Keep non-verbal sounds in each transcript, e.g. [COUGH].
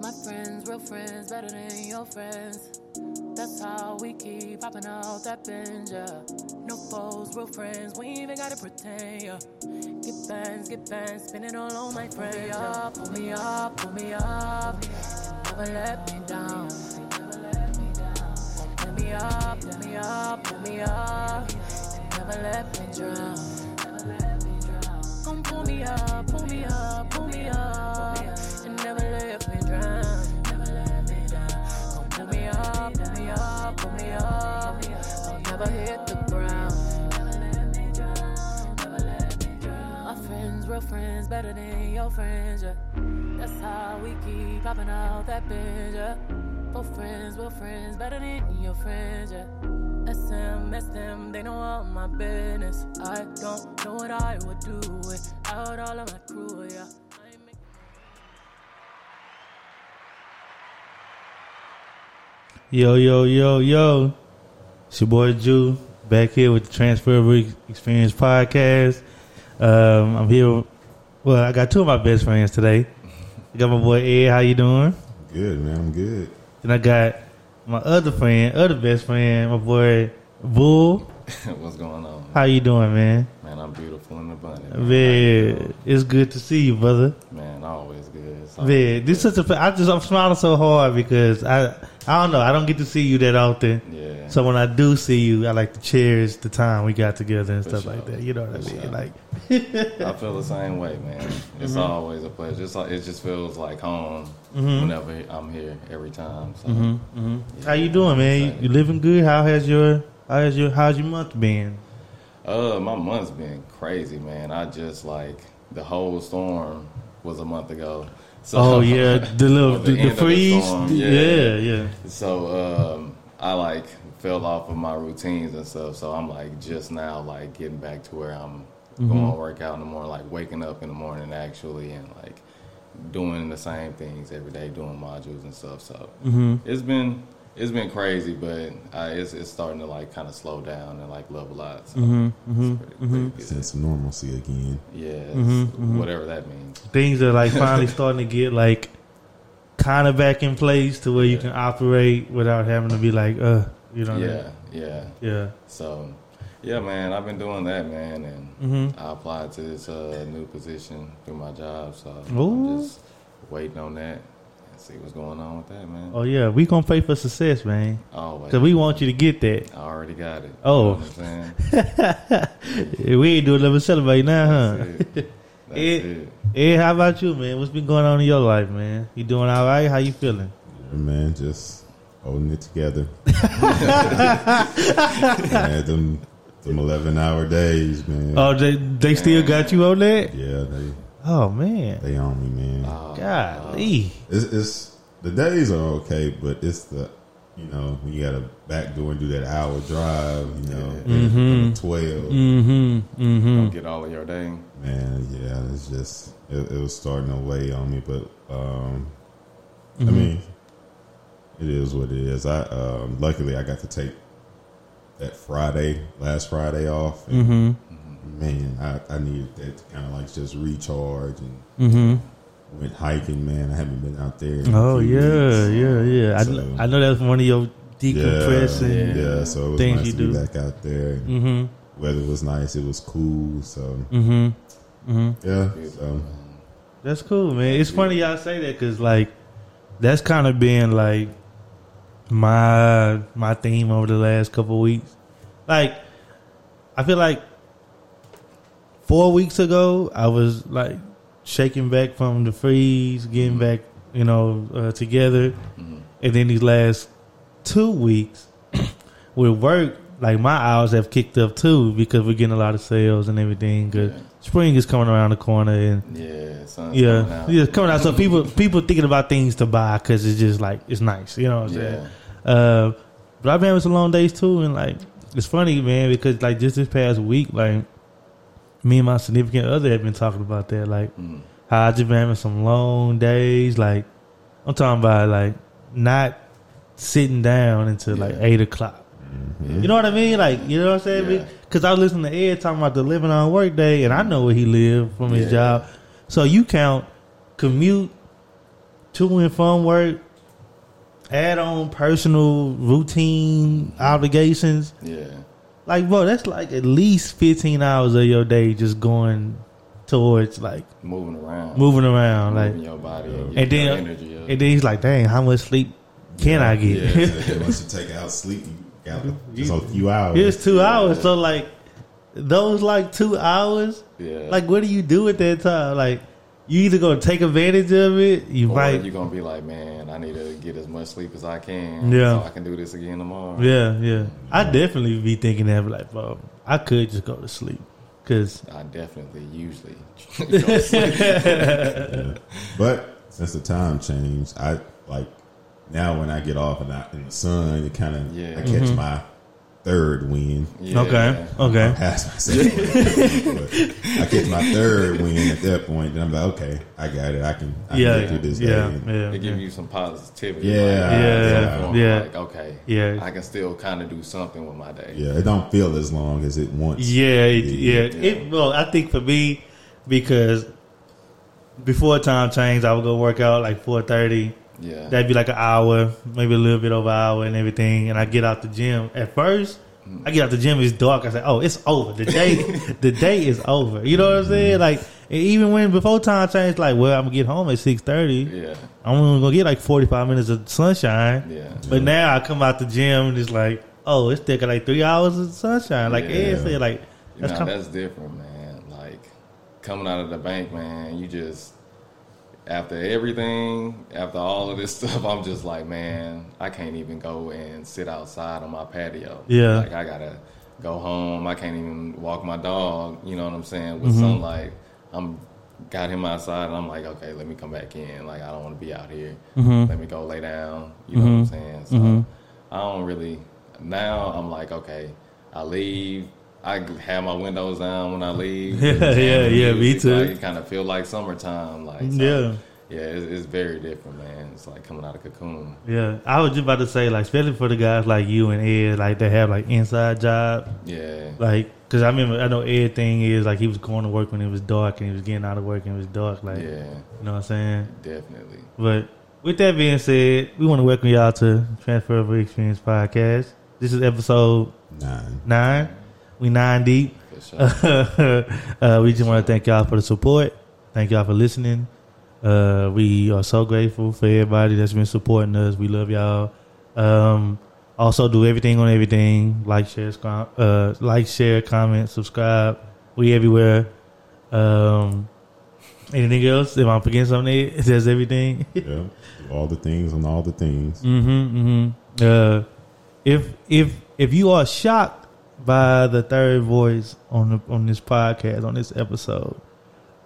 My friends, real friends, better than your friends. That's how we keep popping out that binge, yeah. No foes, real friends, we ain't even gotta pretend, yeah. Get bands, get bands, spin it all on my friends. Pull me up, pull me up, pull me up, and never let me down. Pull me up, pull me up, pull me up, and never let me drown. Your friends, yeah. That's how we keep popping out that binge, yeah. Both friends, real friends, better than your friends, yeah. That's them, they know all my business. I don't know what I would do without all of my crew, yeah. Yo, yo, yo, yo. It's your boy Jew back here with the Transferable Experience Podcast. Um, I'm here. Well, I got two of my best friends today. I got my boy Ed. How you doing? Good, man. I'm good. Then I got my other friend, other best friend, my boy Bull. [LAUGHS] What's going on? How you doing, man? Man, I'm beautiful and abundant. Man, Man, it's good to see you, brother. man always good. It's always Man, this is such a. I just I'm smiling so hard because I I don't know. I don't get to see you that often. Yeah. So when I do see you, I like to cherish the time we got together and For stuff sure. like that. You know what I mean? sure. Like, I feel the same way, man. It's Mm-hmm. always a pleasure. It's like, it just feels like home Mm-hmm. whenever I'm here every time. So, how you doing, man? You, you living good? How has your how has your how's your month been? uh, my month's been crazy, man. I just like the whole storm was a month ago. So, Oh [LAUGHS] yeah, the little the, the the, the freeze. storm, yeah. yeah. yeah, So um, I like fell off of my routines and stuff. So I'm like just now like getting back to where I'm Mm-hmm. going to work out in the morning, like waking up in the morning actually, and like doing the same things every day, doing modules and stuff. So Mm-hmm. it's been it's been crazy, but uh, it's it's starting to like kind of slow down and like level out. So Mm-hmm. it's pretty, pretty. Sense of normalcy again. Yeah, Mm-hmm. whatever that means. Things are like finally [LAUGHS] starting to get like kind of back in place to where you can operate without having to be like, uh, you know. what I mean? Yeah, yeah. Yeah. So, yeah, man, I've been doing that, man, and. I applied to this uh, new position through my job. So Ooh. I'm just waiting on that and see what's going on with that, man. Oh yeah, we gonna pray for success, man. Always. Cause we want you to get that. I already got it. Oh. You know what I'm saying? [LAUGHS] We ain't doing nothing but celebrate now, huh? That's it. [LAUGHS] That's Ed, it. Ed, how about you, man? What's been going on in your life, man? You doing all right? How you feeling? Yeah, man, just holding it together. [LAUGHS] man, them, them 11 hour days, man. Oh, they they still got you on that? Yeah, they, Oh man, they on me, man. Oh, golly. It's, it's, the days are okay, but it's the, you know, when you got to back door and do that hour drive, you know, Mm-hmm. 12. Mm-hmm. Mm-hmm. Don't get all of your day. Man, yeah, it's just it, it was starting to weigh on me, but um, I Mm-hmm. mean, it is what it is. I um, luckily I got to take that Friday, last Friday off, and Mm-hmm. Man, I, I needed that to kind of like just recharge and Mm-hmm. went hiking. Man, I haven't been out there. Oh yeah, weeks. yeah, yeah. I, So- I know that's one of your decompressing. Yeah, yeah. So it was things nice you to do. be back out there. Mm-hmm. Weather was nice. It was cool. So Mm-hmm. Mm-hmm. yeah, so. That's cool, man. It's funny y'all say that because like that's kind of been like my my theme over the last couple weeks. Like I feel like four weeks ago I was like shaking back from the freeze, getting back, you know, uh, together, and then these last two weeks [COUGHS] with work, like my hours have kicked up too because we're getting a lot of sales and everything. Cause Yeah. spring is coming around the corner and Yeah, sun's coming yeah, out. yeah, coming out. So people people thinking about things to buy because it's just like it's nice, you know what I'm saying? Yeah. Uh, but I've been having some long days too, and like it's funny, man, because like just this past week, like me and my significant other have been talking about that, like Mm. how I just been having some long days. Like I'm talking about like not sitting down until like eight o'clock. You know what I mean? Like you know what I'm saying? Yeah. Because I was listening to Ed talking about the living on work day, and I know where he lived from his Yeah. job. So you count commute to and from work, add on personal routine obligations. Yeah. Like, bro, that's like at least fifteen hours of your day just going towards like Moving around. moving around, moving like, your body. And, and then energy and then he's like, dang, how much sleep can I get? Yeah, once you take out sleep, you got [LAUGHS] just a few hours. It's two hours, so like those like two hours, yeah. like what do you do at that time? Like you either gonna take advantage of it, you or might, you're gonna be like, man, I need to get as much sleep as I can, Yeah. so I can do this again tomorrow. yeah, yeah. I definitely be thinking that, like, bro, I could just go to sleep because I definitely usually [LAUGHS] go to [LAUGHS] sleep. Yeah. But since the time changed, I like now when I get off and I in the sun, it kind of Yeah. I catch mm-hmm. my third win. Yeah. okay, okay, Past my second wind. But I catch my third win at that point, and I'm like, okay, I got it. I can, I yeah, can get through this yeah, day. yeah, It give yeah. you some positivity. Yeah, like, yeah, some form of yeah. Like, okay, Yeah. I can still kind of do something with my day. Yeah, it don't feel as long as it once. Yeah, it- yeah. Yeah. It, well, I think for me, because before time change, I would go work out like four thirty. Yeah. That'd be like an hour, maybe a little bit over an hour and everything. And I get out the gym. At first, I get out the gym. It's dark. I say, "Oh, it's over. The day, [LAUGHS] the day is over." You know what I'm saying? Like even when before time change, like, well, I'm gonna get home at six thirty. yeah. I'm only gonna get like forty five minutes of sunshine. Yeah. But now I come out the gym and it's like, oh, it's taking like three hours of sunshine. Like Yeah. Ed said, like You know, kind that's different, man. Like coming out of the bank, man, you just after everything, after all of this [LAUGHS] stuff, I'm just like, man, I can't even go and sit outside on my patio. Yeah. Like I gotta go home. I can't even walk my dog, you know what I'm saying, Mm-hmm. with sunlight. I'm got him outside and I'm like, okay, let me come back in. Like I don't wanna be out here. Mm-hmm. Let me go lay down. You know what I'm saying? So I don't really now I'm like, okay, I leave. I have my windows down when I leave. [LAUGHS] Yeah, yeah, yeah, me too. Like, it kind of feel like summertime. Like so, Yeah. yeah, it's, it's very different, man. It's like coming out of cocoon. yeah. I was just about to say, like, especially for the guys like you and Ed, like they have like inside job, Yeah, like, cause I remember I know Ed thing is like he was going to work when it was dark and he was getting out of work and it was dark, like, yeah, you know what I'm saying? definitely. But with that being said, we want to welcome y'all to Transferable Experience Podcast. This is episode Nine. nine. We nine deep. Sure. [LAUGHS] uh, we just want to thank y'all for the support. Thank y'all for listening. Uh, we are so grateful for everybody that's been supporting us. We love y'all. Um, also, do everything on everything. Like, share, uh, like, share, comment, subscribe. We everywhere. Um, anything else? If I'm forgetting something, it says [LAUGHS] everything. [LAUGHS] Yeah, all the things on all the things. Mm-hmm. hmm Uh, if if if you are shocked by the third voice on the, on this podcast on this episode,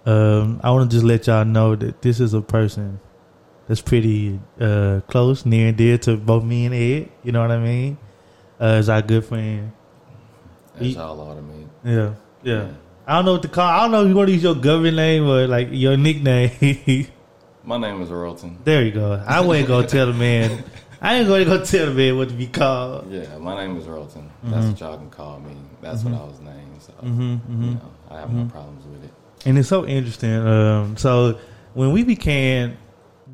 um, I want to just let y'all know that this is a person that's pretty uh, close, near and dear to both me and Ed. You know what I mean? Uh, is our good friend. That's He- all ought to me. Yeah, yeah. I don't know what to call. I don't know if you want to use your government name or like your nickname. [LAUGHS] My name is Earlton. there you go. I wasn't gonna tell the man. I ain't gonna go tell man what to be called. Yeah, my name is Earlton. Mm-hmm. That's what y'all can call me. That's what I was named. So Mm-hmm, you know, I have no problems with it. and it's so interesting. Um, so when we began,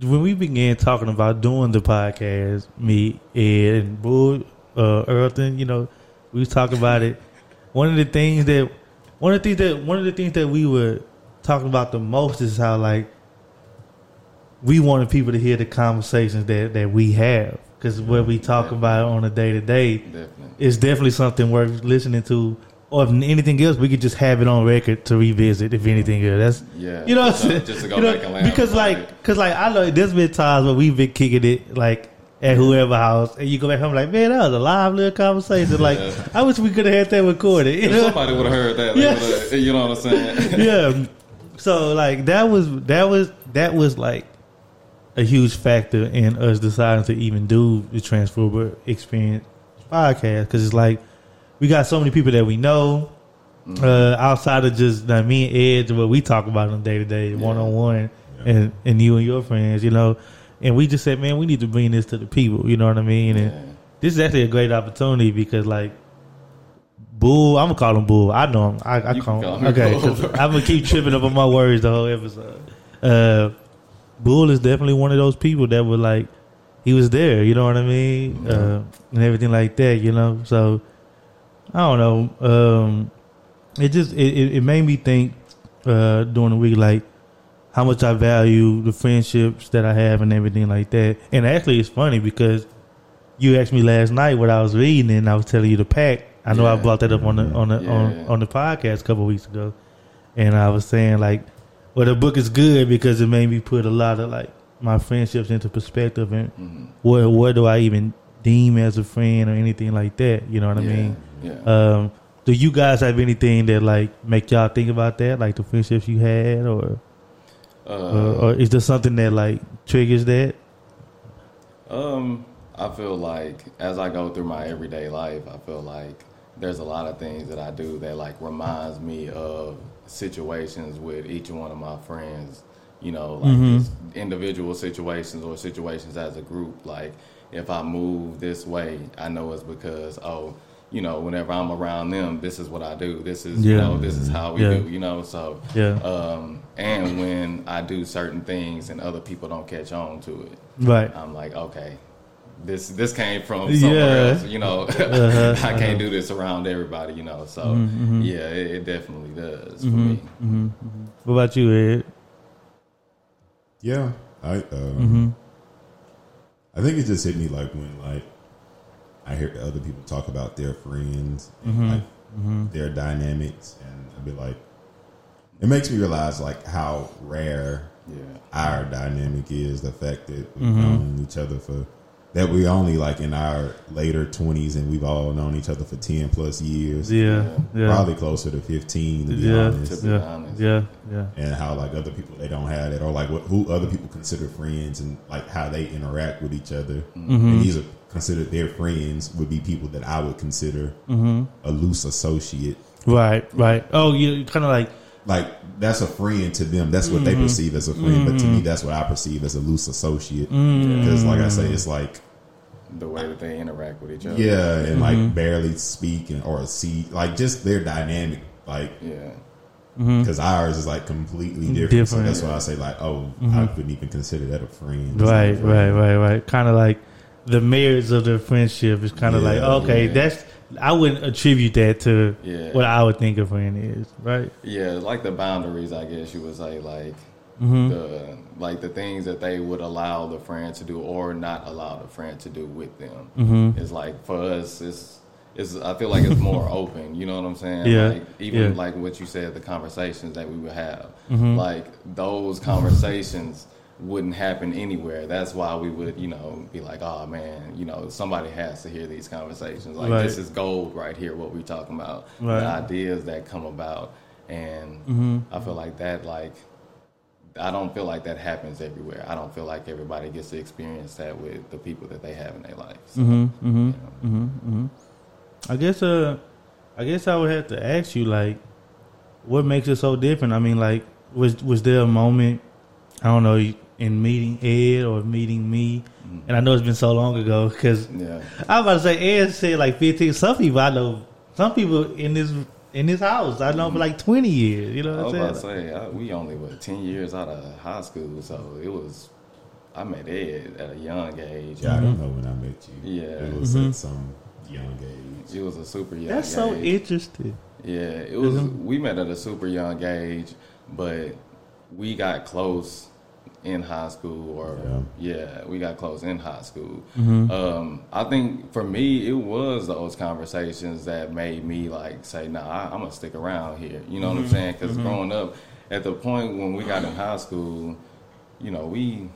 when we began talking about doing the podcast, me Ed and Bull, uh, Earlton, you know, we was talking about it. [LAUGHS] One of the things that, one of the things that, one of the things that we were talking about the most is how like we wanted people to hear the conversations that that we have because what we talk about on a day to day is definitely something worth listening to. Or if anything else, we could just have it on record to revisit. If anything else, that's Yeah. you know, what I'm saying? just to go You know, back and laugh. because like, because like I know there's been times where we've been kicking it like at whoever house, and you go back home like, man, that was a live little conversation. Like, Yeah. I wish we could have had that recorded. You know? somebody would have heard that, Yeah. you know what I'm saying? [LAUGHS] yeah. So like that was that was that was like a huge factor in us deciding to even do the transferable experience podcast because it's like we got so many people that we know uh, outside of just like me and Ed, what we talk about on day to day, one on one, and and you and your friends, you know. And we just said, man, we need to bring this to the people. You know what I mean? And Yeah. this is actually a great opportunity because like. Bull, I'm gonna call him Bull. I know him. I, I call him. call him Okay, [LAUGHS] I'm gonna keep tripping up on my words the whole episode. Uh, Bull is definitely one of those people that were like, he was there. You know what I mean, uh, and everything like that. You know, so I don't know. Um, it just it, it, made me think uh, during the week like how much I value the friendships that I have and everything like that. And actually, it's funny because you asked me last night what I was reading, and I was telling you the pack. I know I brought that up on the on the Yeah. on, on the podcast a couple weeks ago, and I was saying like, well, the book is good because it made me put a lot of like my friendships into perspective and Mhm. what what do I even deem as a friend or anything like that. You know what I yeah, mean? Yeah. Um, do you guys have anything that like make y'all think about that, like the friendships you had, or Uh, or, or is there something that like triggers that? Um, I feel like as I go through my everyday life, I feel like there's a lot of things that I do that like reminds me of situations with each one of my friends. You know, like Mhm. just individual situations or situations as a group. Like if I move this way, I know it's because oh, you know, whenever I'm around them, this is what I do. This is you know, this is how we Yeah. do. You know, so Yeah, um, and when I do certain things and other people don't catch on to it. right. I'm like, okay, this this came from somewhere Yeah. else, you know. Uh-huh, [LAUGHS] I can't do this around everybody, you know. So Mhm, mhm. yeah, it, it definitely does for Mhm, me. mhm, mhm. What about you, Ed? Yeah, I um, Mm-hmm. I think it just hit me like when like I hear other people talk about their friends and like Mm-hmm. their dynamics, and I'd be like, it makes me realize like how rare Yeah, our dynamic is. The fact that we've Mhm. known each other for that we only like in our later twenties, and we've all known each other for ten plus years. Yeah, yeah, Probably closer to fifteen, to be Yeah. honest. To be yeah, honest. yeah, yeah. and how like other people they don't have that or like what who other people consider friends and like how they interact with each other Mm-hmm. and these are considered their friends would be people that I would consider Mm-hmm. a loose associate Right, right. Oh, you kind of like like that's a friend to them that's what Mm-hmm. they perceive as a friend but to me that's what I perceive as a loose associate Mm-hmm. because like I say it's like the way that they interact with each other. yeah and like Mm-hmm. barely speak and or see like just their dynamic like yeah, because ours is like completely different, so Mm-hmm. Different. Mm-hmm. that's why I say like oh I couldn't even consider that a friend right, a right, friend. right, right. Kind of like the merits of the friendship is kind of Yeah, like okay, yeah. that's I wouldn't attribute that to Yeah. what I would think a friend is, right? yeah. Like the boundaries, I guess you would say, like Mm-hmm. the like the things that they would allow the friend to do or not allow the friend to do with them. Mm-hmm. It's like for us, it's it's. I feel like it's more [LAUGHS] open. You know what I'm saying? Yeah, Like even yeah. like what you said, the conversations that we would have, Mhm. like those conversations wouldn't happen anywhere. That's why we would, you know, be like, oh man, you know, somebody has to hear these conversations. Like Right. this is gold right here. What we're talking about, Right. the ideas that come about, and Mm-hmm. I feel like that, like. I don't feel like that happens everywhere. I don't feel like everybody gets to experience that with the people that they have in their life. So, Mm-hmm. Mm-hmm. you know. Mm-hmm. Mm-hmm. I guess uh I guess I would have to ask you like what makes it so different? I mean like was was there a moment I don't know in meeting Ed or meeting me and I know it's been so long ago cuz Yeah. I was about to say Ed said like 15 some people I know some people in this in this house I know for like 20 years, you know I what was I'm about to saying? say I, we only were ten years out of high school, so it was. I met Ed at a young age. Yeah, I don't know when I met you. Yeah. It was at some young age. It was a super young. That's so interesting. Yeah, it was. Mhm. We met at a super young age, but we got close in high school, or yeah, we got close in high school. Mhm. Um, I think for me, it was those conversations that made me like say, "Nah, I, I'm gonna stick around here." You know what I'm saying? Because growing up, at the point when we got in high school, you know, we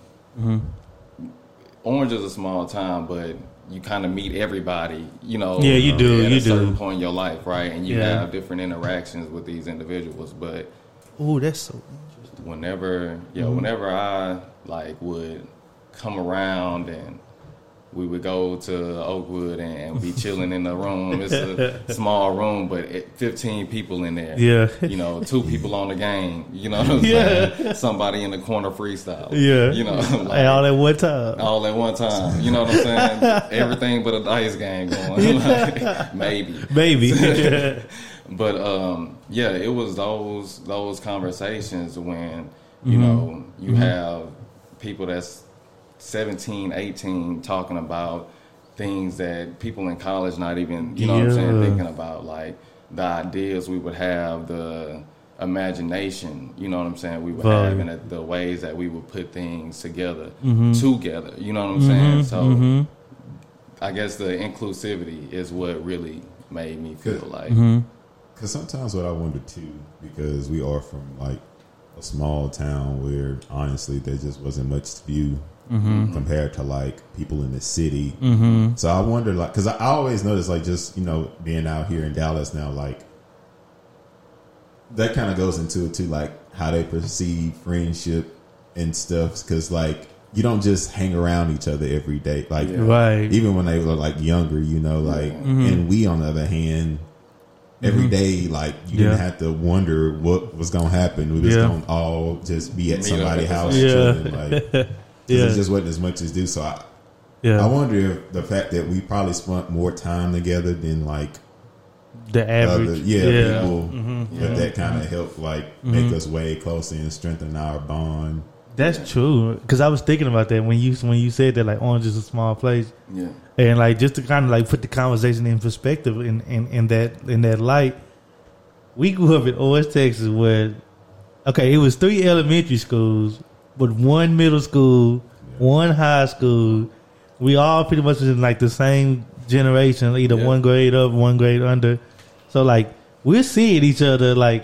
Orange is a small town, but you kind of meet everybody. You know, Yeah, you do, At you a certain do. point in your life, right? And you Yeah. have different interactions with these individuals, but Oh, that's so whenever yeah Mm-hmm. whenever i like would come around and we would go to oakwood and, be chilling in the room it's a [LAUGHS] small room but it, 15 people in there Yeah. you know two people on the game you know what i'm Yeah. saying somebody in the corner freestyle Yeah. you know like, all at one time. all at one time you know what i'm saying [LAUGHS] everything but a dice game going [LAUGHS] Like, maybe Baby. But um, yeah, it was those those conversations when you Mm-hmm. know you have people that's 17, 18 talking about things that people in college not even, you know what I'm saying, thinking about like the ideas we would have, the imagination, you know what I'm saying, we would Right. have, and the, the ways that we would put things together, Mm-hmm. together, you know what I'm saying? So I guess the inclusivity is what really made me feel like, Mm-hmm. Because sometimes what I wonder too, because we are from like a small town where honestly there just wasn't much to view Mm-hmm. compared to like people in the city. Mm-hmm. So I wonder, like, because I, I always notice, like, just you know, being out here in Dallas now, like, that kind of goes into it too, like how they perceive friendship and stuff. Because like you don't just hang around each other every day, like Yeah. Right. even when they were like younger, you know, like, Mm-hmm. and we on the other hand, every mm-hmm. day, like you didn't have to wonder what was gonna happen. We just Yeah. gonna all just be at Meet somebody's house, the Yeah. chilling, like, 'cause [LAUGHS] Yeah. it just wasn't as much as do. So I, Yeah. I wonder if the fact that we probably spent more time together than like the average. other, yeah, yeah. people, Yeah. that that kind of helped like make mm-hmm. us way closer and strengthen our bond. That's true. Because I was thinking about that when you when you said that like Orange is a small place, yeah, and like just to kind of like put the conversation in perspective in, in, in that in that light. We grew up in Orange, Texas, where okay, it was three elementary schools, but one middle school, one high school. We all pretty much was in like the same generation, either Yeah. one grade up, one grade under. So like we're seeing each other like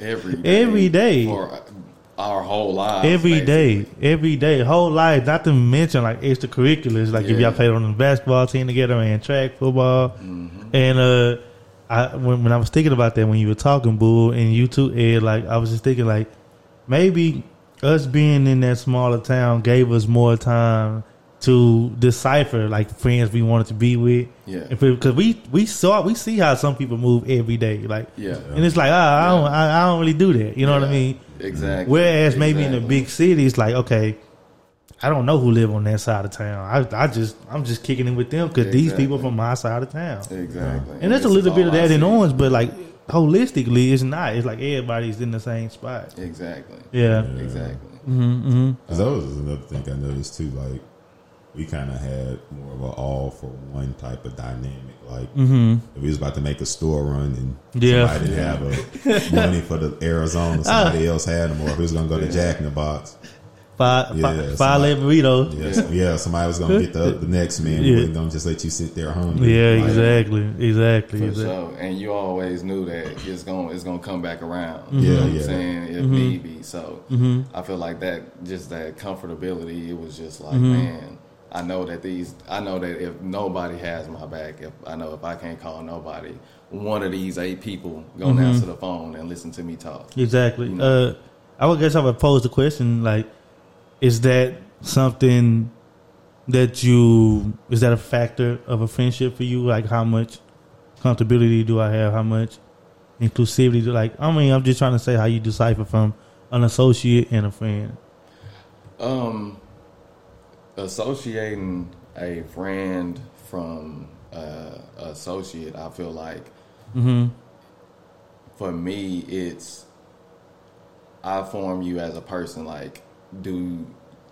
every day, [LAUGHS] Every day. for our whole lives, every day, basically. every day, whole life. Not to mention like extracurriculars, like if Yeah. y'all played on the basketball team together and track, football, Mm-hmm. and uh, I when, when I was thinking about that when you were talking, Bull, and you too, Ed, like I was just thinking like maybe us being in that smaller town gave us more time to decipher like friends we wanted to be with. Yeah. because we we saw we see how some people move every day, like Yeah. and it's like ah, I don't I, I don't really do that. You know what I mean? Exactly. Whereas maybe in the Exactly. big cities, like okay, I don't know who live on that side of town. I, I just I'm just kicking it with them because these people from my side of town. Exactly. And there's a little bit of that in see. Orange, but like holistically, it's not. It's like everybody's in the same spot. Exactly. Yeah. Exactly. Because that was another thing I noticed too. Like we kind of had more of an all for one type of dynamic. Like if we was about to make a store run and Yeah. somebody didn't have a [LAUGHS] money for the Arizona, somebody else had them, or if we was gonna go to Jack in the Box, Five Yeah, five, five somebody- leg burritos. yeah, so- yeah, somebody was gonna get the the next man. Yeah. We wasn't gonna just let you sit there hungry. Yeah, Like, exactly, exactly. For exactly. sure. And you always knew that it's going to it's gonna come back around. Yeah, You know what I'm yeah. saying? If Mm-hmm. need be. So I feel like that just that comfortability, it was just like, Mm-hmm. man, I know that these I know that if nobody has my back, if I know if I can't call nobody, one of these eight people gonna Mm-hmm. answer the phone and listen to me talk. Exactly. You know? Uh, I would guess I would pose the question like, is that something that you is that a factor of a friendship for you? Like, how much comfortability do I have? How much inclusivity? Do like? I mean, I'm just trying to say how you decipher from an associate and a friend. Um, associating a friend from uh, associate, I feel like Mm-hmm. for me, it's I form you as a person. Like, do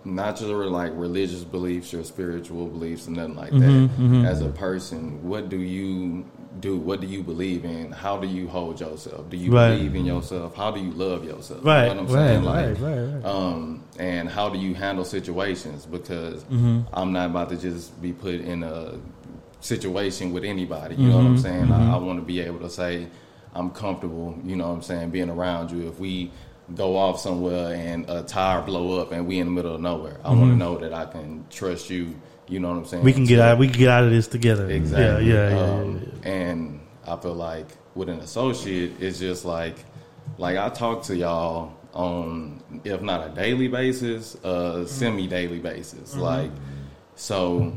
not your like religious beliefs, your spiritual beliefs, and nothing like that. Mm-hmm, As a person, what do you do? What do you believe in? How do you hold yourself? Do you Right. believe in yourself? How do you love yourself? Right, You know what I'm right, saying? right, Like, right, right. um, and how do you handle situations? Because Mm-hmm. I'm not about to just be put in a situation with anybody. You know what Mm-hmm, I'm saying? I, I want to be able to say I'm comfortable. You know what I'm saying? Being around you. If we go off somewhere and a tire blow up and we in the middle of nowhere, I want to know that I can trust you. You know what I'm saying? Mm-hmm. We can get out. We can get out of this together. Exactly. Yeah, yeah, yeah. Um, And I feel like with an associate, it's just like, like I talk to y'all on, if not a daily basis, a semi daily basis. Like, so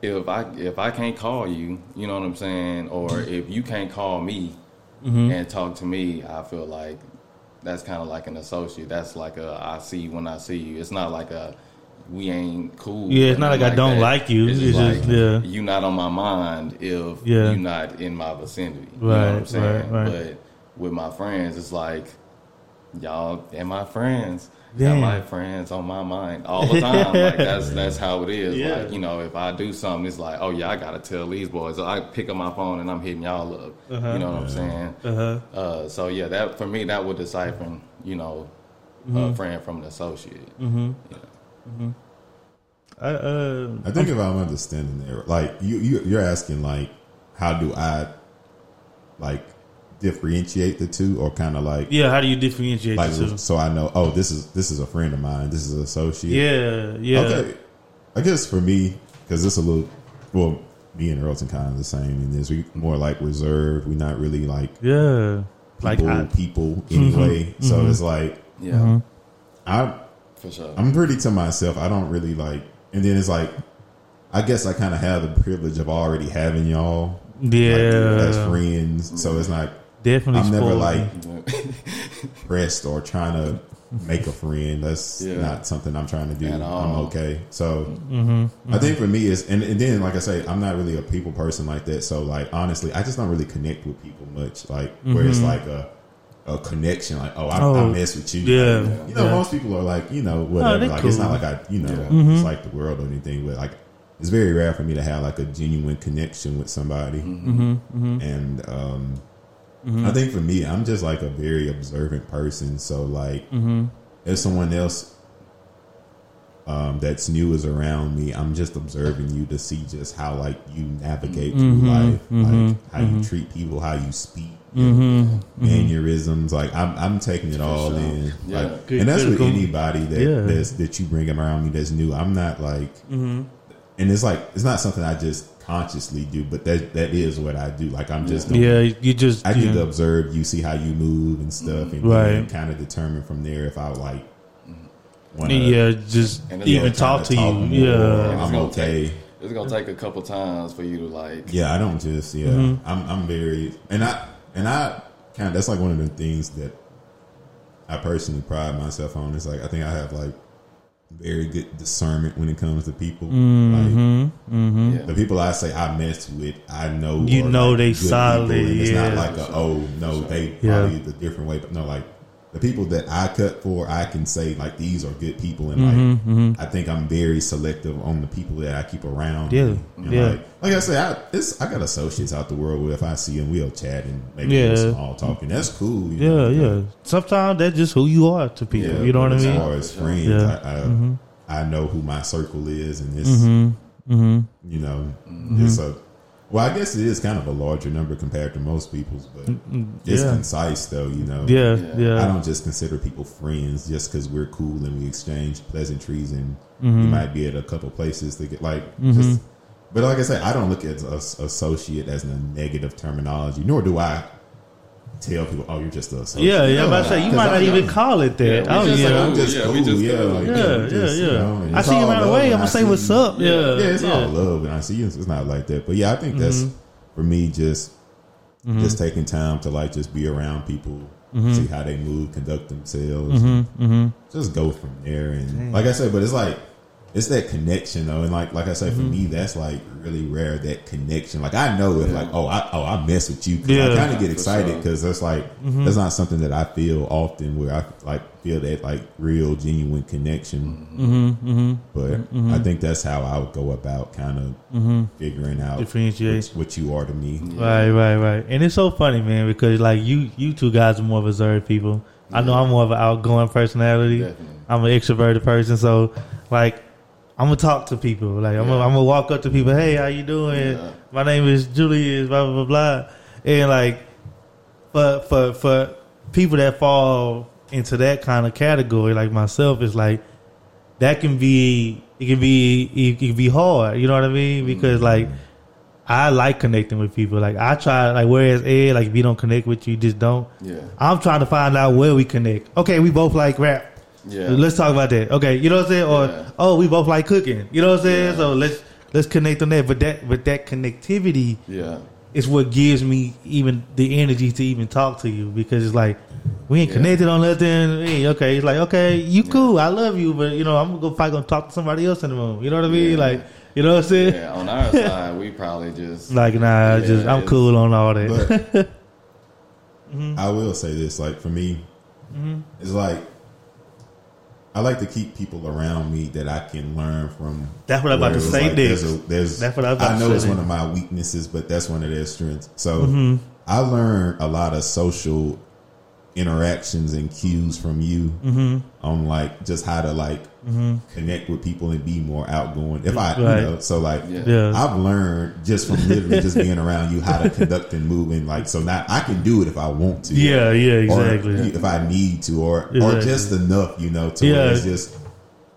if I if I can't call you, you know what I'm saying, or if you can't call me and talk to me, I feel like that's kind of like an associate. That's like a I see you when I see you. It's not like a we ain't cool. Yeah, it's not like nothing I don't that. like you. It's It's just just- like yeah. you not on my mind if Yeah. you not in my vicinity. you know what I'm Right, saying? right, right. But with my friends, it's like y'all and my friends. Damn. my friends on my mind all the time. like [LAUGHS] that's that's how it is. Yeah. Like you know, if I do something, it's like, oh yeah, I gotta tell these boys. So I pick up my phone and I'm hitting y'all up. Uh-huh. You know what I'm saying? Uh-huh. Uh, so yeah, that for me that would decipher, you know, Mm-hmm. a friend from an associate. I, uh, I think if I'm understanding there, like you, you you're asking like, how do I like differentiate the two, or kind of like yeah, how do you differentiate like the two? so I know oh this is this is a friend of mine, this is an associate. Yeah, yeah. Okay. I guess for me, because it's a little, well, me and Earlton kind of the same in this. We more like reserved. We're not really like Yeah. Like people, I, people anyway. So it's like Yeah, Mm-hmm. I, for sure. I'm pretty to myself. I don't really like, and then it's like, I guess I kind of have the privilege of already having y'all like, yeah, as friends. So it's not. definitely. I'm never spoiled like me. [LAUGHS] pressed or trying to make a friend. That's Yeah. not something I'm trying to do. At I'm okay. So Mm-hmm, I think for me is, and, and then like I say, I'm not really a people person like that. So like honestly, I just don't really connect with people much. Like where it's like a a connection. Like oh, I, I Mm-hmm. Oh, mess with you. yeah, Like, you know, yeah. most people are like you know whatever. they like it's not like I you know Yeah. it's like the world or anything. But like it's very rare for me to have like a genuine connection with somebody. Mm-hmm, And um, I think for me, I'm just like a very observant person. So like, Mm-hmm. if someone else um, that's new is around me, I'm just observing you to see just how like you navigate Mm-hmm, through life, like how you treat people, how you speak, your Mm-hmm, mannerisms. Like I'm, I'm taking it all sure. in. Yeah. Like, Good- and that's good with com- anybody that Yeah. that's, that you bring around me that's new. I'm not like, Mm-hmm. and it's like it's not something I just consciously do, but that that is what I do. Like I'm just Yeah, you just I yeah. to observe you, see how you move and stuff, and Right. then kind of determine from there if I like want to yeah, just even gonna talk to you. more, Yeah, or I'm okay. Take, it's gonna take a couple times for you to like. Yeah, I don't just yeah. Mm-hmm. I'm I'm very and I and I kind of that's like one of the things that I personally pride myself on. It's like I think I have like very good discernment when it comes to people. Mm-hmm. Like Yeah. the people I say I mess with, I know You know like, they good solid, and It's not like a, oh no, they Yeah. probably the different way, but no, like the people that I cut for, I can say like these are good people, and Mm-hmm, like I think I'm very selective on the people that I keep around. Yeah. And yeah. Like, like I say, I it's I got associates out the world where if I see them, we'll chat and maybe Yeah. small talking. That's cool. you yeah, know, yeah. Sometimes that's just who you are to people. yeah, you know what I as mean? far as friends, Yeah. Mm-hmm. I, I I know who my circle is, and it's Mm-hmm. you know it's a well, I guess it is kind of a larger number compared to most people's, but it's Mm, yeah. concise though. You know, Yeah, Yeah. yeah. I don't just consider people friends just because we're cool and we exchange pleasantries and Mm-hmm. we might be at a couple places to get like just. But like I say, I don't look at as associate as a negative terminology, nor do I tell people, "Oh, you're just an associate." Yeah, yeah. I'm about to say you 'cause might not even call it that. Yeah, oh just yeah. like, I'm just Yeah, cool. we just yeah, like, Yeah, yeah, yeah, you know, I see you right around the love way. when I'm gonna say what's up. Yeah, yeah, it's yeah. all love, and I see you. It's not like that, but yeah, I think that's for me. Just Mm-hmm. just taking time to like just be around people, see how they move, conduct themselves, Mm-hmm. just go from there. And like I said, but it's like it's that connection though, and like like I say, for Mm-hmm. me, that's like really rare. That connection, like I know if like oh I oh I mess with you, 'cause Yeah. I kind of get For excited sure. because that's like Mm-hmm. that's not something that I feel often where I like feel that like real genuine connection. Mm-hmm, But I think that's how I would go about kind of figuring out Differentiate. what, what you are to me. Right, right, right. And it's so funny, man, because like you, you two guys are more reserved people. I know I'm more of an outgoing personality. Definitely. I'm an extroverted person, so like I'm gonna talk to people. Like I'm, gonna, Yeah. I'm gonna walk up to people. Hey, how you doing? Yeah. My name is Julius. Blah blah blah. And like for for for people that fall into that kind of category, like myself, is like that can be it can be it can be hard. You know what I mean? Mm-hmm. Because like I like connecting with people. Like I try like whereas Ed, like if you don't connect with you, you just don't. Yeah. I'm trying to find out where we connect. Okay, we both like rap. Yeah. Let's talk about that. Okay, you know what I'm saying? Or Yeah. oh, we both like cooking. You know what I'm saying? Yeah. So let's let's connect on that. But that but that connectivity Yeah. is what gives me even the energy to even talk to you because it's like we ain't Yeah. connected on nothing. Hey, okay, it's like okay, you cool, I love you, but you know I'm gonna go probably gonna talk to somebody else in the room. You know what I mean? Yeah. Like you know what I'm saying? Yeah. On our side, we probably just [LAUGHS] Like nah, Yeah, just I'm cool on all that. But [LAUGHS] Mm-hmm. I will say this, like for me, it's like I like to keep people around me that I can learn from. That's what I'm about to say like. There's a, there's, That's what I I know it's one of my weaknesses, but that's one of their strengths. So Mm-hmm. I learned a lot of social interactions and cues from you Mm-hmm. on like just how to like connect with people and be more outgoing. If I, Right. you know, so like Yeah. Yeah. I've learned just from literally just being around you how to conduct and move and like so now I can do it if I want to. Yeah, yeah, Or exactly. if I need to, or or just enough, you know, to Yeah. it's just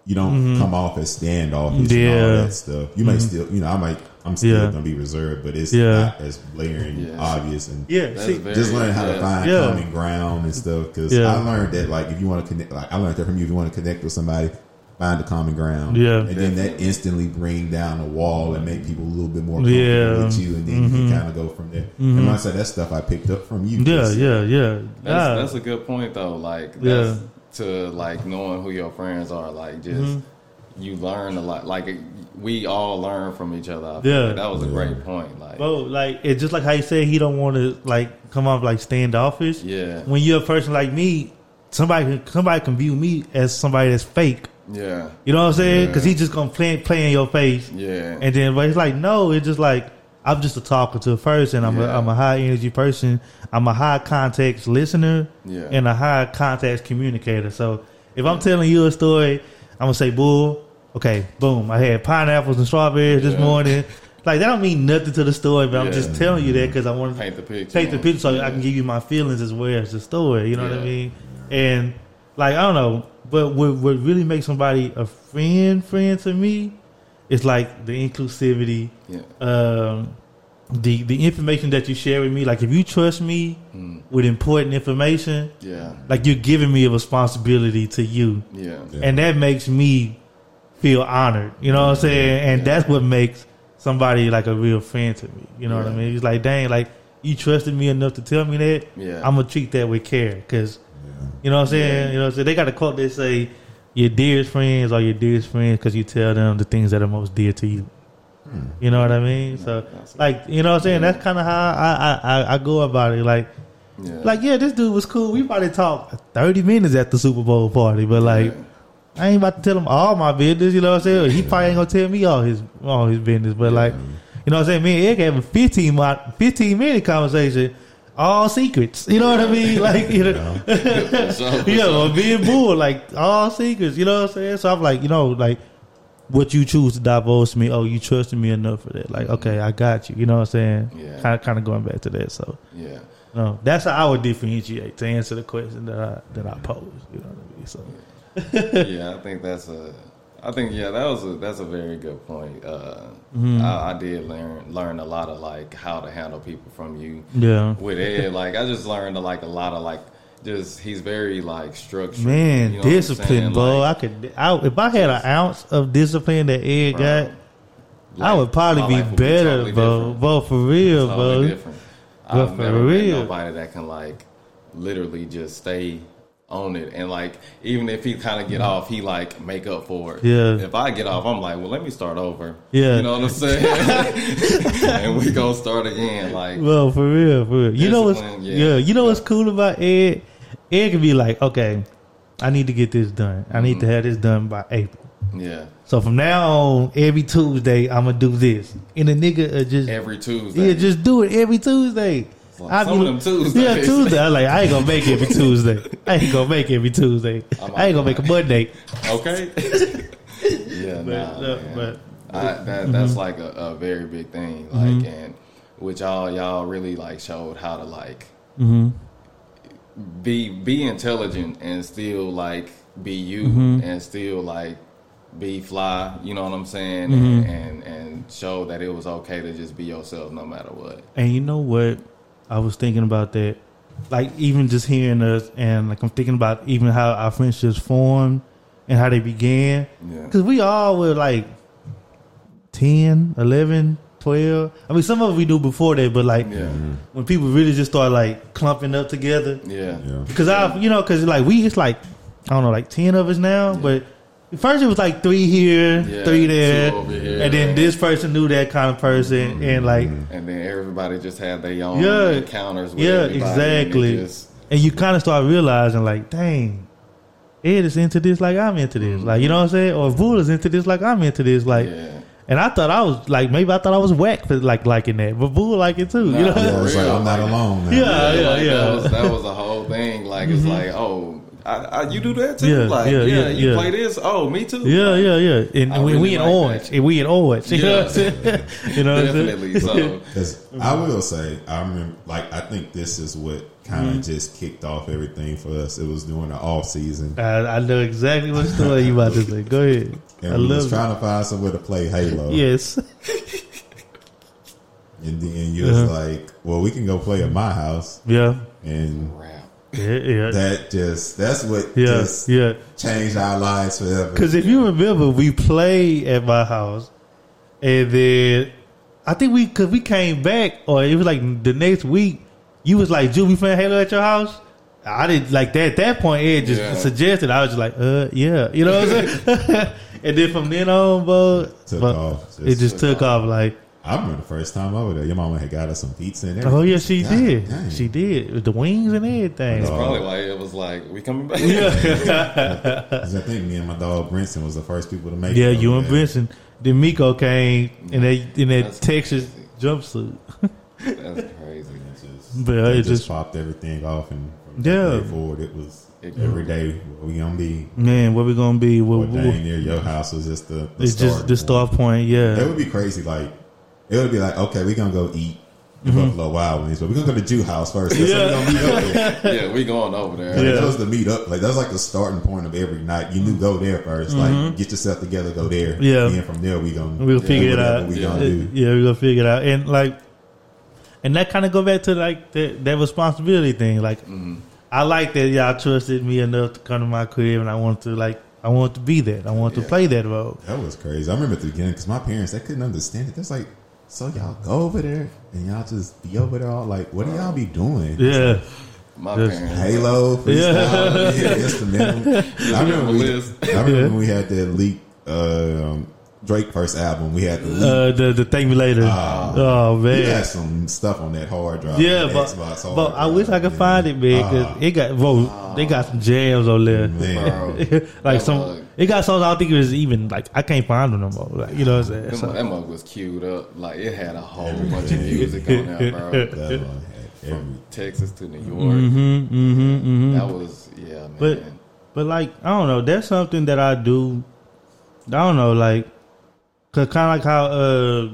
you don't come off as standoffish and Yeah. Mm-hmm. all that stuff. You may still, you know, I might, I'm still Yeah. gonna be reserved, but it's Yeah. not as blaring, Yeah. obvious, and Yeah, see, just learning how to find Yeah. common ground and stuff. Because Yeah. I learned that, like, if you want to connect, like, I learned that from you. If you want to connect with somebody, find a common ground. Yeah. and then that instantly bring down a wall and make people a little bit more comfortable Yeah. Mm-hmm. with you, and then you can kind of go from there. And like I said, that stuff I picked up from you. yeah, yeah, yeah. That's, Nah. that's a good point though. Like Yeah. that's to like knowing who your friends are. Like just Mm-hmm. you learn a lot. Like we all learn from each other. I feel Yeah. like that was a Yeah. great point. Like Bro, like it's just like how you said he don't want to like come off like standoffish. Yeah. When you're a person like me, somebody can somebody can view me as somebody that's fake. Yeah, You know what I'm saying? Yeah. Because he just gonna play play in your face. yeah, And then, but it's like no, it's just like I'm just a talker to a person. I'm Yeah. I'm a high energy person. I'm a high context listener Yeah. and a high context communicator. So if I'm telling you a story, I'm gonna say, "Bull, okay, boom. I had pineapples and strawberries this morning." Like that don't mean nothing to the story, but I'm just telling you that because I want to mm-hmm. paint the picture. take the picture so Yeah. I can give you my feelings as well as the story. You know what I mean? And like I don't know, but what what really makes somebody a friend friend to me is like the inclusivity, Yeah, um, the the information that you share with me. Like if you trust me Mm. with important information, yeah, like you're giving me a responsibility to you, yeah, Yeah. and that makes me feel honored. You know what I'm saying? And Yeah. that's what makes somebody like a real friend to me. You know what I mean? It's like, dang, like you trusted me enough to tell me that. Yeah. I'm gonna treat that with care because you know what I'm saying. You know, what I'm saying? they got a quote that say, "Your dearest friends are your dearest friends because you tell them the things that are most dear to you." Hmm. You know what I mean? So, like, you know what I'm saying? That's kind of how I, I, I, go about it. Like, yeah. like yeah, this dude was cool. We probably talked 30 minutes at the Super Bowl party, but like. I ain't about to tell him all my business, you know what I'm saying? He probably ain't gonna tell me all his all his business, but like, you know what I'm saying? Me and Eric have a 15, mi- 15 minute conversation, all secrets. You know what I mean? [LAUGHS] Like, you know, So- yeah, so- [LAUGHS] or being bull, like all secrets. You know what I'm saying? So I'm like, you know, like what you choose to divulge to me. Oh, you trusted me enough for that. Like, okay, I got you. You know what I'm saying? Yeah. Kind of, kind of going back to that. So, yeah. no, that's how I would differentiate to answer the question that I that I pose. You know what I mean? So, yeah, [LAUGHS] I think that's a. I think yeah, that was a that's a very good point. Uh, Mm-hmm. I, I did learn learn a lot of like how to handle people from you. yeah. With Ed, like I just learned like a lot of like just he's very like structured. Man, you know discipline, bro. Like, I could, I, if I had an ounce of discipline that Ed Bro, got, I would probably be life better, totally bro. different. Bro, for real, totally bro. different. But I've for never real. nobody that can like literally just stay on it and like even if he kind of get off, he like make up for it. Yeah. If I get off, I'm like, well, let me start over. Yeah. You know what I'm saying? [LAUGHS] and we gonna start again. Like, Well, for real, for real. You know what's, yeah. yeah. you know what's cool about Ed? Ed can be like, okay, I need to get this done. I need to Mm-hmm. have this done by April. yeah, So from now on, every Tuesday, I'm gonna do this, and the nigga uh, just every Tuesday. Yeah, just do it every Tuesday. Like, I some of them Tuesdays. Yeah, Tuesday. I like I ain't gonna make every Tuesday. I ain't gonna make every Tuesday. I'm I ain't gonna make a Monday. okay. [LAUGHS] yeah, But, nah, uh, man. but I, that that's mm-hmm. like a, a very big thing. Like, mm-hmm. and which y'all y'all really like showed how to like mm-hmm. be be intelligent and still like be you and still like be fly. You know what I'm saying? And, and and show that it was okay to just be yourself no matter what. and you know what? I was thinking about that. Like even just hearing us, and like I'm thinking about even how our friendships formed and how they began. Yeah. Because we all were like 10, 11, 12. I mean, some of it we knew before that, but like Yeah. when people really just start like clumping up together. Yeah. Yeah. Because I, you know, because like we, it's like I don't know, like ten of us now. But first it was like three here, Yeah, three there, here. and then this person knew that kind of person, mm-hmm. and like, And then everybody just had their own Yeah. encounters with yeah, everybody, and exactly. just- And you kind of start realizing, like, dang, Ed is into this like I'm into this. Like you know what I'm saying? Or Bull is into this like I'm into this. Like yeah. and I thought I was like maybe I thought I was whack for like liking that. But Bull like it too. you know? Yeah, it's like I'm not alone. Now. Yeah, yeah, like, yeah. That was, that was a whole thing. Like it's mm-hmm. like, oh, I, I, you do that too. Yeah, like, yeah, yeah, yeah, you yeah. play this. Oh, me too. Yeah, Like, yeah, yeah. And I we, really we in like orange. that. And we in orange. You know what I'm saying? [LAUGHS] you know what I'm saying? Definitely. So Because I will say, I remember, like, I think this is what kind of just kicked off everything for us. It was during the off season, I, I know exactly what story you about to say. Go ahead. and I we was love trying to find somewhere to play Halo. Yes. And then you was Uh-huh. like, "Well, we can go play at my house," Yeah. and rap. Yeah. Yeah. that just that's what Yeah. just Yeah. changed our lives forever. Because if you remember, we played at my house, and then I think we because we came back, or it was like the next week. You was like, "Ju, we playing Halo at your house." I didn't like that. At that point, Ed just Yeah. suggested. I was just like, "Uh, yeah," you know what I'm saying. [LAUGHS] and then from then on, bro, Took but off. it just took off. Like, I remember the first time over there. Your mama had got us some pizza and everything. oh yeah, she God did. dang. She did with the wings and everything. That's Oh. probably why it was like, we coming back. Yeah, [LAUGHS] [LAUGHS] I think me and my dog Brinson was the first people to make. It. Yeah. it You and there. Benson. Then Miko came in that in that That's Texas crazy. jumpsuit. That's [LAUGHS] crazy. It just, But it it just, just popped everything off, and Yeah. that day forward, it was It- every day where we gonna be. man, what we gonna be? What, What dang near your house was just the, the it's just start the start point. Yeah that would be crazy. Like it would be like, okay, we're gonna go eat Mm-hmm. Buffalo Wild Wings, but we're gonna go to Ju House first. That's Yeah. yeah. we gonna meet up there. Yeah, we going over there. Yeah. That was the meet up. Like that was like the starting point of every night. You knew go there 1st Like get yourself together, go there. Mm-hmm. Yeah. And then from there we gonna we'll do figure it out. We Yeah. gonna do. Yeah, we're gonna figure it out. And like, and that kind of go back to like that, that responsibility thing. Like, Mm-hmm. I like that y'all trusted me enough to come to my crib, and I wanted to like, I want to be that. I want to play that role. That was crazy. I remember at the beginning because my parents they couldn't understand it. That's like, so y'all go over there and y'all just be over there all like, what do y'all be doing? Yeah, My Yes. parents. Halo, freestyle, yeah. instrumental. [LAUGHS] I remember, we. I remember when we had that leak uh, um, Drake first album. We had the leak. uh, the the thank me later. Ah. oh we man, had some stuff on that hard drive. yeah, that but Xbox hard but I wish I could man. find it, man. Cause Ah. it got bro, they got some jams on there. Man. [LAUGHS] Like that some, mug- it got songs I don't think it was even like I can't find them no more. Like you know what I'm saying? That, So- mug- that mug was queued up. Like it had a whole bunch of music on there, bro. That one From Texas to New York. Mm-hmm, mm-hmm, mm-hmm. That was yeah, man. But but like I don't know, that's something that I do. I don't know, like, cause kind of like how uh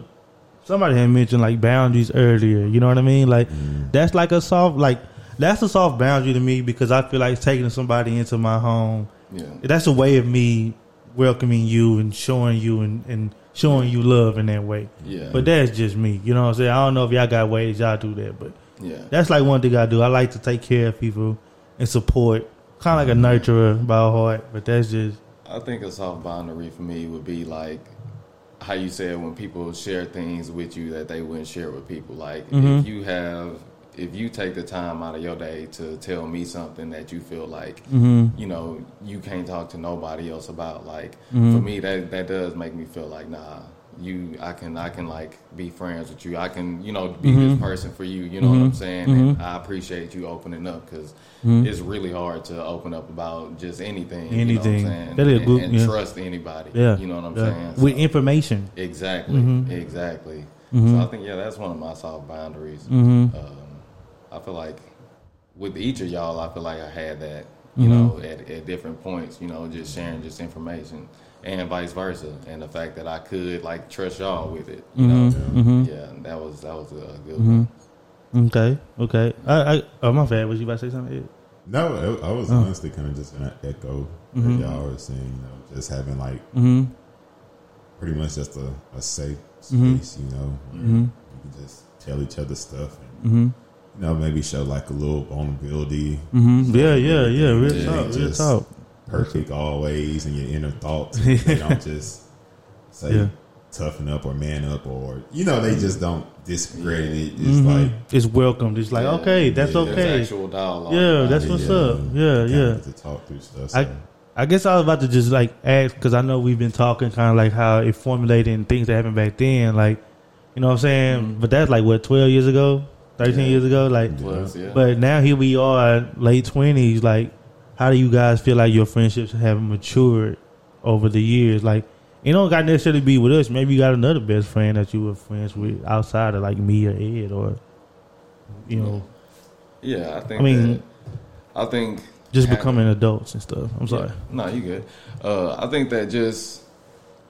somebody had mentioned like boundaries earlier. You know what I mean? Like that's like a soft like that's a soft boundary to me because I feel like taking somebody into my home. yeah, That's a way of me welcoming you and showing you and, and showing you love in that way. yeah, But that's just me. You know what I'm saying? I don't know if y'all got ways y'all do that, but yeah. that's like one thing I do. I like to take care of people and support, kind of like a nurturer by heart. But that's just I think a soft boundary for me would be like how you said when people share things with you that they wouldn't share with people. Like Mhm. if you have, if you take the time out of your day to tell me something that you feel like, Mhm. you know, you can't talk to nobody else about. Like Mhm. for me, that that does make me feel like, nah, you, I can, I can like be friends with you. I can, you know, be this Mhm. person for you. You know what I'm Mhm. saying? And Mhm. I appreciate you opening up because Mhm. it's really hard to open up about just anything. Anything. You know what I'm saying? That is and, good, and yeah. trust anybody. yeah, You know what I'm yeah. saying? with information. exactly. Mhm. Exactly. So I think yeah, that's one of my soft boundaries. Um, I feel like with each of y'all, I feel like I had that. You know, at, at different points. You know, just sharing just information, and vice versa, and the fact that I could like trust y'all with it. You know, Mhm. Mhm. yeah, that was that was a good Mhm. one. Okay, okay. I, I, oh my bad. Was you about to say something? Ed? No, I I was Oh. honestly kind of just gonna echo what Mhm. y'all were saying. You know, just having like Mm-hmm. pretty much just a, a safe Mhm. space. You know, where you can just tell each other stuff and Mm-hmm. you know maybe show like a little vulnerability. Mm-hmm. Yeah, yeah, yeah. Real Yeah, talk. Real just- talk. Perfect always in your inner thoughts. [LAUGHS] they don't just say Yeah. toughen up or man up or you know they just don't discredit it. It's Mhm. like it's welcomed. It's like Yeah. okay, that's Yeah. Okay. actual dialogue. Yeah, that's what's yeah, up. Yeah, yeah. to talk through stuff. I- so. I guess I was about to just like ask because I know we've been talking kind of like how it formulated and things that happened back then. Like, you know what I'm saying? But that's like what 12 years ago, 13 Yeah. years ago. Like, Plus, yeah. but now here we are, late 20s. Like, how do you guys feel like your friendships have matured over the years? Like, it don't got necessarily be with us. Maybe you got another best friend that you were friends with outside of like me or Ed or, you know, Yeah, I think. I mean- that, I think just having- becoming adults and stuff. I'm sorry. Yeah. No, you good. Uh, I think that just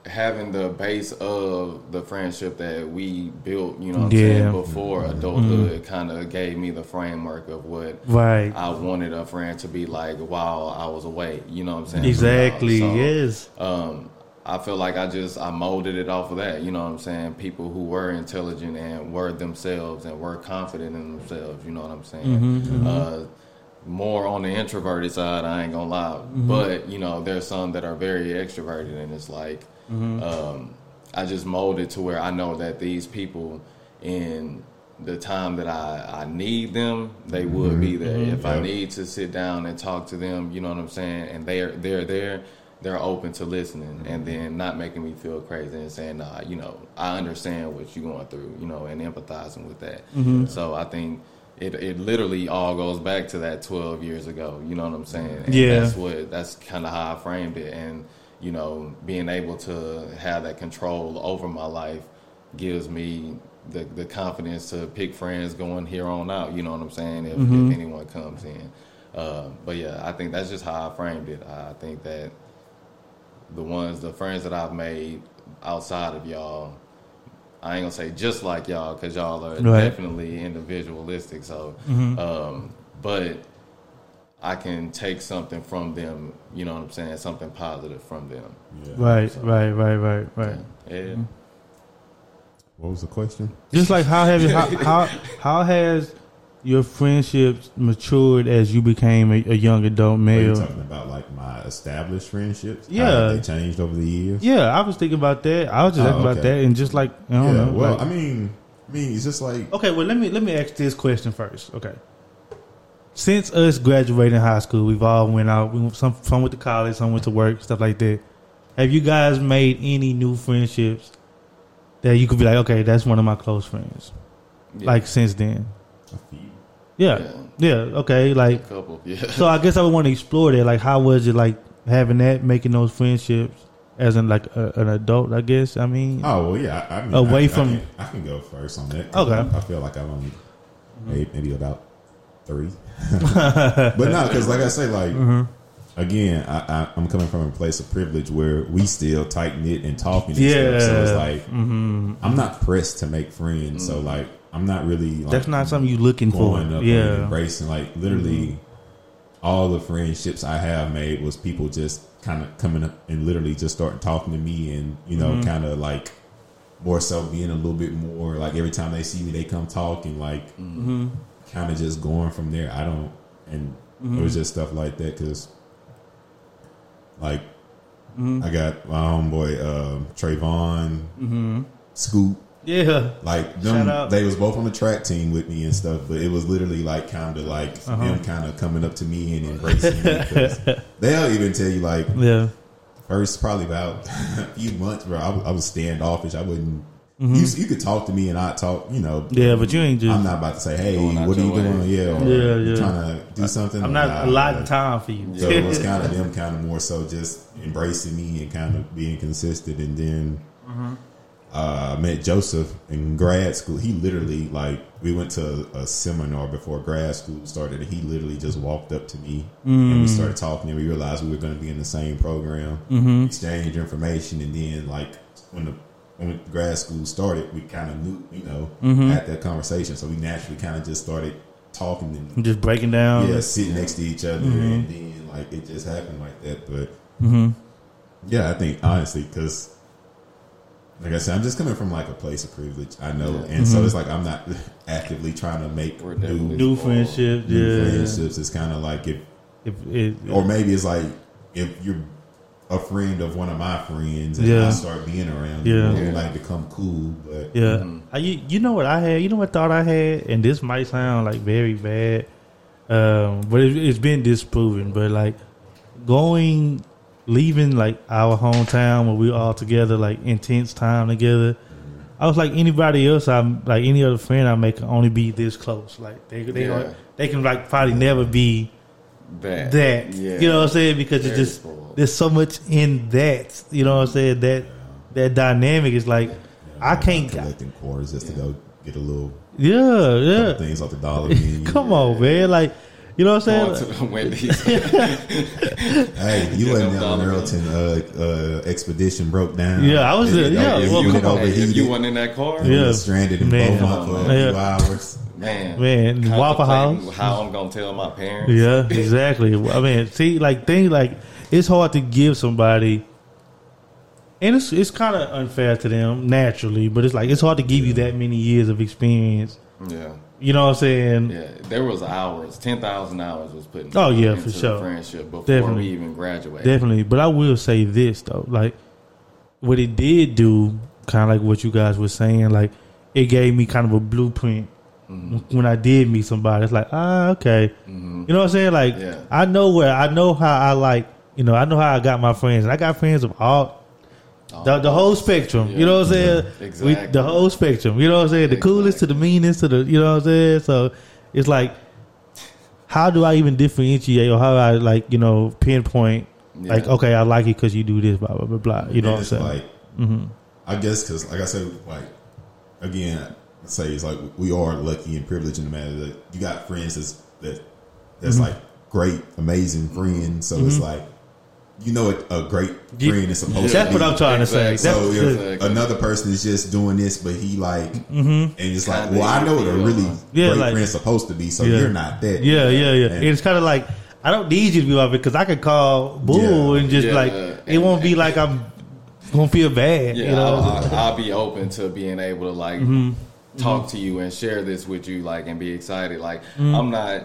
having the base of the friendship that we built, you know, what I'm Yeah. saying before mm-hmm. adulthood, mm-hmm. kind of gave me the framework of what Right. I wanted a friend to be like while I was away. You know what I'm saying? Exactly. So, yes. um, I feel like I just I molded it off of that. You know what I'm saying? People who were intelligent and were themselves and were confident in themselves. You know what I'm saying? Mm-hmm, uh, more on the introverted side, I ain't gonna lie. But you know, there's some that are very extroverted, and it's like Mm-hmm. um, I just molded to where I know that these people in the time that I, I need them, they would mm-hmm. be there. Mm-hmm. If I need to sit down and talk to them, you know what I'm saying, and they're they're there, they're open to listening and then not making me feel crazy and saying, nah, you know, I understand what you're going through, you know, and empathizing with that. So I think it, it literally all goes back to that 12 years ago, you know what I'm saying? And Yeah. That's what, that's kind of how I framed it. And, you know, being able to have that control over my life gives me the, the confidence to pick friends going here on out, you know what I'm saying? If, if anyone comes in. Uh, but yeah, I think that's just how I framed it. I think that the ones, the friends that I've made outside of y'all, I ain't gonna say just like y'all because y'all are Right. definitely individualistic. So, um, but I can take something from them. You know what I'm saying? Something positive from them. Yeah. Right. Right. Right. Right. Right. Yeah. What was the question? Just like how have you, how, [LAUGHS] how how has your friendships matured as you became a, a young adult Are you male? talking about like my established friendships? Yeah. have they changed over the years. Yeah, I was thinking about that. I was just Oh, thinking about that, and just like I don't Yeah, know. well, like- I mean, I mean, it's just like okay, well let me let me ask this question first. Okay, since us graduating high school, we've all went out. We went, some some went to college, some went to work, stuff like that. Have you guys made any new friendships that you could be like, okay, that's one of my close friends? Yeah. Like since then, a few. yeah, yeah, okay, a like couple. Yeah. [LAUGHS] so. I guess I would want to explore that. Like, how was it like having that, making those friendships as in like a, an adult? I guess. I mean, Oh well, yeah. I, I mean, Away I, from- I can, I can go first on that. Okay. I, I feel like I've only made maybe about three, but no, because like I say, like Mm-hmm. again, I, I, I'm coming from a place of privilege where we still tight knit and talking. And Yeah. stuff. so it's like I'm not pressed to make friends. So like I'm not really. Like, that's not something you looking for. going up and Yeah, Mm-hmm. embracing like literally all the friendships I have made was people just kind of coming up and literally just starting talking to me and you know Mm-hmm. kind of like more so being a little bit more like every time they see me they come talking like Mm-hmm. Kind of just going from there I don't and Mm-hmm. it was just stuff like that because like Mm-hmm. I got my homeboy um, Trayvon Scoop yeah. like them, they was both on the track team with me and stuff, but it was literally like kind of like Uh-huh. them kind of coming up to me and embracing me. [LAUGHS] They'll even tell you like Yeah. first probably about [LAUGHS] a few months, bro. I, was- I was standoffish. I wouldn't. You, you could talk to me and I talk, you know. Mm-hmm. Yeah, but you ain't just. I'm not about to say, "Hey, what are you way. doing?" Yeah, or Yeah, you yeah. trying to do something. I'm not a lot of time for you. so it was [LAUGHS] kind of them, kind of more so just embracing me and kind of being consistent. And then uh, I met Joseph in grad school. He literally like we went to a seminar before grad school started. And he literally just walked up to me and we started talking. And we realized we were going to be in the same program, exchange information, and then like when the when grad school started, we kind of knew, you know, mm-hmm. had that conversation. So we naturally kind of just started talking and just breaking down. yeah, sitting next to each other, mm-hmm. and then like it just happened like that. But Mm-hmm. yeah, I think honestly, because like I said, I'm just coming from like a place of privilege. I know, and so mm-hmm. it's like I'm not [LAUGHS] actively trying to make We're new, New friendships. new Yeah. friendships. It's kind of like if, If it, or maybe it's like if you're a friend of one of my friends, and Yeah. I start being around, Yeah. you, we might become cool. But Yeah. I, you, you know what I had? You know what thought I had? And this might sound like very bad, um, but it, it's been disproven. But like going, leaving like our hometown where we all together, like intense time together. I was like anybody else. I'm like any other friend I make can only be this close. Like they they Yeah. they can like probably never be that. that. Yeah. You know what I'm saying? Because it's just spoiled. there's so much in that. You know what I'm saying? That that dynamic is like I can't. collecting quarters just to go get a little Yeah, yeah. things off the dollar menu. [LAUGHS] Come on, man. Like you know what I'm Going saying? to the Wendy's. Hey, you wasn't them there Earlton uh, uh, expedition broke down. Yeah, I was there. It- Yeah, it- well, you come went on. over Hey, if you heated. wasn't in that car, You Yeah. were stranded in Man. Beaumont for a few hours. Man, Man, Waffle House. How I'm gonna tell my parents? Yeah, exactly. I mean, see, like things like it's hard to give somebody, and it's it's kind of unfair to them naturally, but it's like it's hard to give you that many years of experience. yeah, You know what I'm saying? yeah. There was hours, ten thousand hours was put. Oh, yeah, into for the sure. Friendship before Definitely. we even graduated. Definitely, but I will say this though, like what it did do, kind of like what you guys were saying, like it gave me kind of a blueprint Mm-hmm. when I did meet somebody. It's like ah, okay, you know what I'm saying? Like Yeah. I know where I know how I like, you know, I know how I got my friends, and I got friends of all. The, the whole spectrum, you know what I'm saying? Yeah, We, exactly. the whole spectrum, you know what I'm saying? The coolest to the meanest to the, you know what I'm saying? So it's like, how do I even differentiate or how I like, you know, pinpoint Yeah. like, okay, I like it because you do this, blah blah blah blah. You know what I'm saying? Mm-hmm. Like, I guess because, like I said, like again, say it's like we are lucky and privileged in the matter that you got friends that's that that's Mm-hmm. like great, amazing friends. So it's like you know what a great friend is supposed That's to what be. What I'm trying to say. Exactly. So if Exactly. another person is just doing this, but he like, Mm-hmm. and it's like, well, I know what a really Yeah, great like- friend's supposed to be. So Yeah. you're not that. yeah, yeah, yeah. And- it's kind of like I don't need you to be off it because I could call bull Yeah. and just Yeah, like and- it won't be like I'm gonna feel bad. Yeah, you know, I'll, I'll, I'll be open to being able to like Mm-hmm. Talk to you and share this with you, like, and be excited. Like, Mm-hmm. I'm not.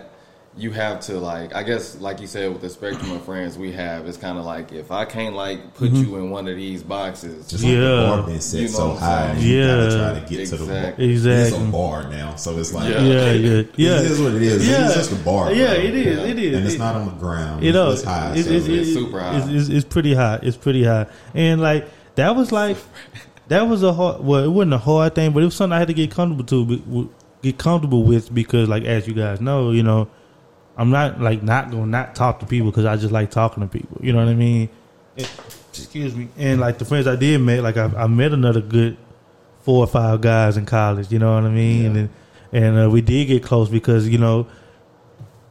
You have to like, I guess, like you said, with the spectrum of friends we have, it's kind of like if I can't like put you in one of these boxes, Just like the Yeah. bar been set You know so high, saying? and you gotta Yeah. try to get to the bar. Exactly. It's a bar now, so it's like Yeah. yeah, yeah, yeah. It is what it is. Yeah. It's just a bar. Yeah, bro. it is. Yeah. It is. and it's It- not on the ground. You know, it's high. It's, so it's, it's it's- super high. It's, it's, it's pretty high. It's pretty high, and like that was like that was a hard. Well, it wasn't a hard thing, but it was something I had to get comfortable to get comfortable with because, like, as you guys know, you know, I'm not like not gonna not talk to people because I just like talking to people. You know what I mean? It- excuse me. And like the friends I did met, like I, I met another good four or five guys in college. You know what I mean? And and uh, we did get close because you know,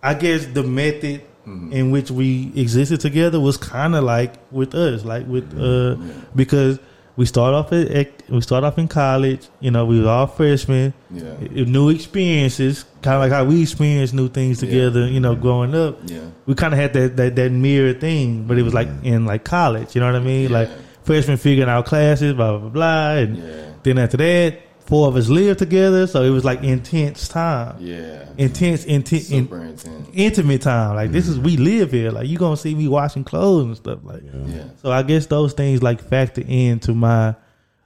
I guess the method in which we existed together was kind of like with us, like with uh, because we start off at, at we start off in college. You know, we were all freshmen. Yeah. New experiences, kind of like how we experienced new things together. You know, growing up, yeah, we kind of had that, that that mirror thing, but it was like in like college. You know what I mean? Yeah. Like freshmen figuring out classes, blah blah blah, blah and yeah, then after that, four of us lived together, so it was like intense time, yeah. intense, intense, in, Super intense. intimate time. Like this is mm-hmm. we live here. Like you gonna see me washing clothes and stuff like. Yeah, So I guess those things like factor into my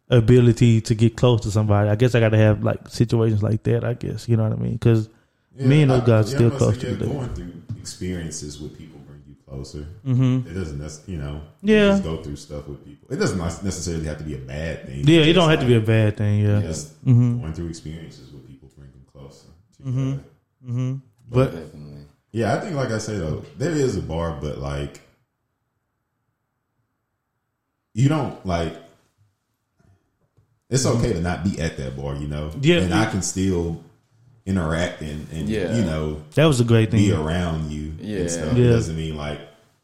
ability to get close to somebody. I guess I got to have like situations like that. I guess you know what I mean because me and those guys still close say, yeah, to Going through experiences with people bring you closer. Mm-hmm. It doesn't, nec- you know, Yeah. You just go through stuff with people. It doesn't necessarily have to be a bad thing. Yeah, it don't have just to be a bad thing. Yeah, Just Mhm. going through experiences with people bring them closer. To Mhm. you. hmm but definitely. Yeah, I think, like I say though, there is a bar, but like you don't like. It's okay to not be at that bar, you know. Yeah. and I can still interact and, and Yeah. you know that was a great thing. be around you. Yeah. and stuff. Yeah. It doesn't mean like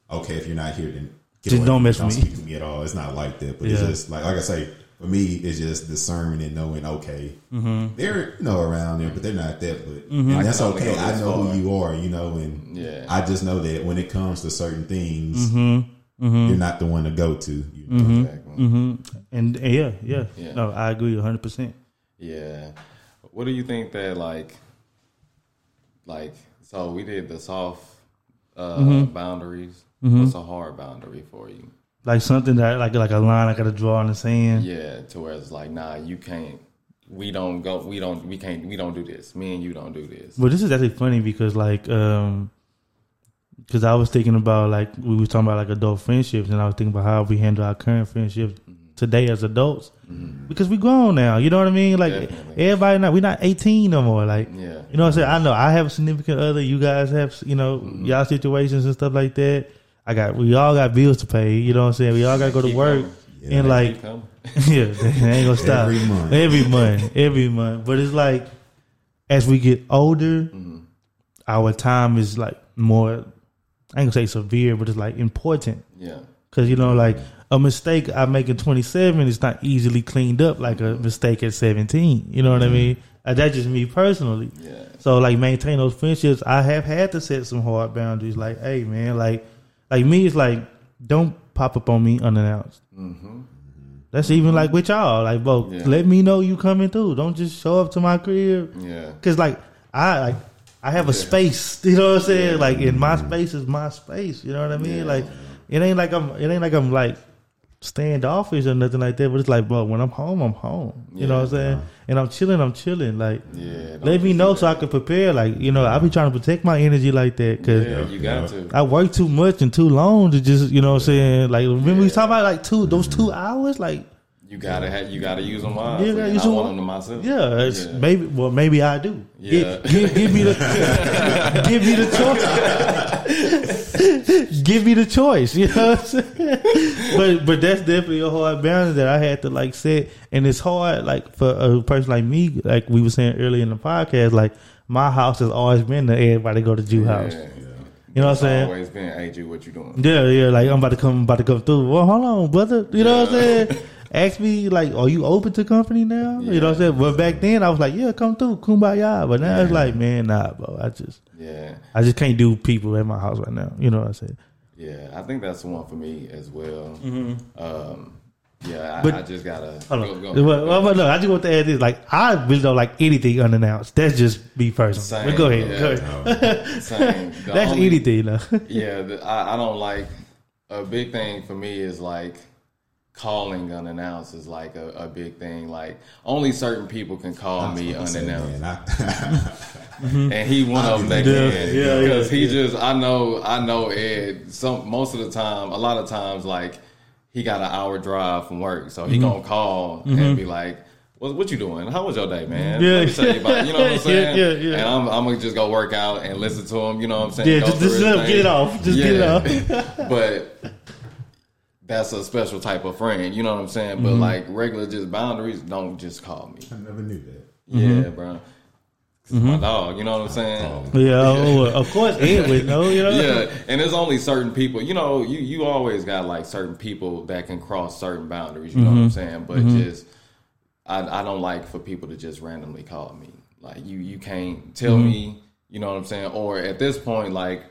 okay if you're not here then get Just away don't mess don't with me. speak to me at all. It's not like that, but it's just like like I say for me it's just discernment and knowing okay Mm-hmm. they're you know around there but they're not that but Mhm. and that's okay. I know far. who you are, you know, and Yeah, I just know that when it comes to certain things, Mm-hmm. Mm-hmm. you're not the one to go to. You know? Mhm. exactly. hmm And yeah, yeah, Yeah. No, I agree hundred percent. Yeah. What do you think that like like so we did the soft uh Mm-hmm. boundaries. What's a hard boundary for you? Like something that like like a line I got to draw in the sand. Yeah, to where it's like, nah, you can't we don't go we don't we can't we don't do this. Me and you don't do this. Well, this is actually funny because like um because I was thinking about like we were talking about like adult friendships and I was thinking about how we handle our current friendships today as adults because we grown now. You know what I mean? Like Definitely. everybody not we're not eighteen no more. Like Yeah. you know what I'm saying? I know I have a significant other. You guys have you know Mm-hmm. y'all situations and stuff like that. I got we all got bills to pay. You know what I'm saying? We all got to go to Keep work. Yeah. and like [LAUGHS] yeah, they ain't gonna stop Every month. every month, every month. But it's like as we get older, Mm-hmm. our time is like more. I ain't gonna say severe, but it's like important Yeah. because you know, like a mistake I make at 27 is not easily cleaned up like a mistake at 17. You know what I mean? Uh, That's just me personally. Yeah. So like maintain those friendships. I have had to set some hard boundaries. Like, hey man, like like me, it's like don't pop up on me unannounced. Mm-hmm. That's even like with y'all. Like, bro, Yeah. let me know you coming through. Don't just show up to my crib. Yeah. Cause like I like I have a Yeah. space. [LAUGHS] You know what I'm saying? Yeah. Like, in my space is my space. You know what I mean? Like, it ain't like I'm. It ain't like I'm like standoffish or nothing like that. But it's like, bro, when I'm home, I'm home. You know what I'm saying? And I'm chilling. I'm chilling. Like, Yeah. let me know do so I can prepare. Like, you know, I be trying to protect my energy like that because. Yeah, you got to. I work too much and too long to just, you know what I'm saying? Like, remember we Yeah. talking about like two, those two hours? Like, You gotta have. You gotta use them wisely. Yeah, gotta use I them want them to myself. yeah, it's Yeah. maybe, well, maybe I do. Yeah. Give, give, give me the, [LAUGHS] give me the choice. [LAUGHS] give me the choice. You know what I'm saying? But, but that's definitely a hard balance that I had to like set. And it's hard, like, for a person like me, like we were saying earlier in the podcast, like, my house has always been the everybody go to Ju house. Yeah. You know what I'm saying? Always been, G, what you doing? Yeah, yeah, like I'm about to come, about to come through. Well, hold on, brother. You know what I'm saying? [LAUGHS] Ask me like, are you open to company now? You know what I'm saying? But back then I was like, yeah, come through, kumbaya. But now it's like, man, nah, bro. I just, Yeah. I just can't do people at my house right now. You know what I'm saying? Yeah, I think that's the one for me as well. Um, yeah, I, But- I just gotta Hold go, on. go. Well, well, well, look, I just want to add this. Like, I really don't like anything unannounced. That's just me personally. Same, but go ahead. yeah. Go ahead. [LAUGHS] Same. The That's only- anything, though. Yeah, the, I, I don't like. A big thing for me is like calling unannounced is like a, a big thing. Like only certain people can call me I was gonna say, unannounced. [LAUGHS] and he one of them that can yeah, because yeah, he yeah. just I know I know Ed some most of the time a lot of times like he got an hour drive from work so Mm-hmm. he gonna call and be like what what you doing how was your day man Yeah. let me tell you about it." you know what I'm [LAUGHS] saying yeah, yeah. and I'm, I'm gonna just go work out and listen to him you know what I'm saying Yeah, Go just- just let him get it off. Just get it off [LAUGHS] but that's a special type of friend you know what I'm saying Mm-hmm. but like regular just boundaries don't just call me I never knew that. yeah mm-hmm. bro It's mm-hmm. my dog you know what I'm saying Oh, yeah, oh, [LAUGHS] of course, Ed would know, you know? [LAUGHS] yeah, and there's only certain people. You know, you you always got like certain people that can cross certain boundaries. You know what I'm mm-hmm. saying? But just I I don't like for people to just randomly call me. Like you you can't tell me. You know what I'm saying? Or at this point, like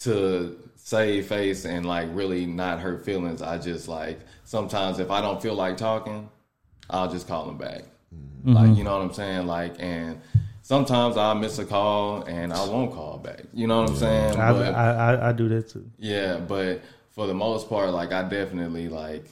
to save face and like really not hurt feelings. I just like sometimes if I don't feel like talking, I'll just call them back. Mm-hmm. Like you know what I'm saying? Like and. Sometimes I'll miss a call and I won't call back. You know what I'm saying? I, But- I, I, I do that too. yeah, but for the most part, like I definitely like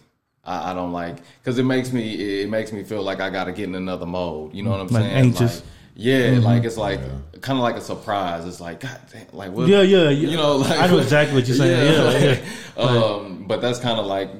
I, I don't like because it makes me it makes me feel like I got to get in another mode. You know what I'm Like saying? anxious. Like, yeah, like it's like kind of like a surprise. It's like God damn, like what? Yeah, yeah, yeah. You know, like I know [LAUGHS] exactly what you're saying. Yeah, yeah. Um, but that's kind of like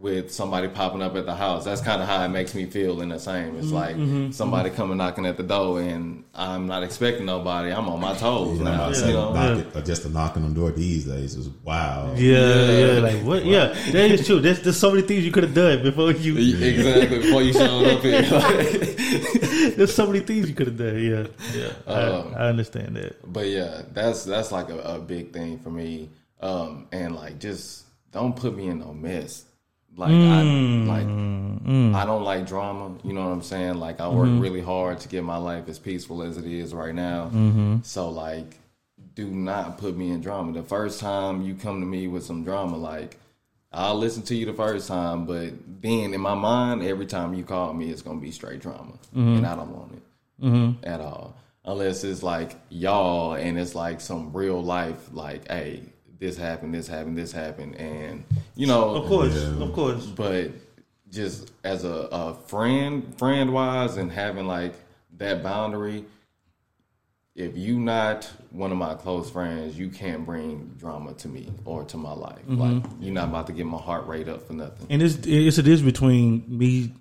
with somebody popping up at the house. That's kind of how it makes me feel in the same. It's like Mm-hmm, somebody coming knocking at the door and I'm not expecting nobody. I'm on my toes You know, now. I You know? knock it, just a knocking on the door these days is wow. Yeah, Yeah. yeah, like what? Yeah, that is true. There's, there's so many things you could have done before you. Exactly before you showed up here. [LAUGHS] There's so many things you could have done. Yeah, yeah. Um, I, I understand that. But yeah, that's that's like a, a big thing for me. Um, and like just don't put me in no mess. Like I like mm-hmm. I don't like drama. You know what I'm saying? Like I work mm-hmm. really hard to get my life as peaceful as it is right now. Mm-hmm. So like, do not put me in drama. The first time you come to me with some drama, like I'll listen to you the first time, but then in my mind, every time you call me, it's gonna be straight drama, and I don't want it at all. Unless it's like y'all and it's like some real life, like, hey, this happened, this happened, this happened, and you know, Of course, Yeah. of course. but just as a, a friend, friend wise, and having like that boundary, if you not one of my close friends, you can't bring drama to me or to my life. Mm-hmm. Like you're not about to get my heart rate up for nothing. And it's it's a difference between me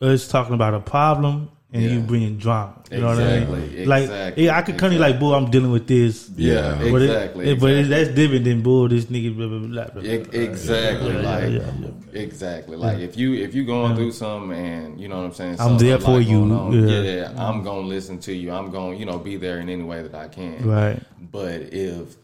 us talking about a problem and you Yeah. bringing drama. You know what I mean? Exactly, Like exactly, yeah, I could come to you like, "Bull, I'm dealing with this." Yeah, Yeah. But exactly. it- but it- that's different than bull. This nigga, blah blah blah. blah, blah. Exactly, Yeah, like yeah, exactly, like if you if you going through something and you know what I'm saying, I'm there for you, on, yeah. yeah. I'm gonna listen to you. I'm gonna you know be there in any way that I can. Right. But if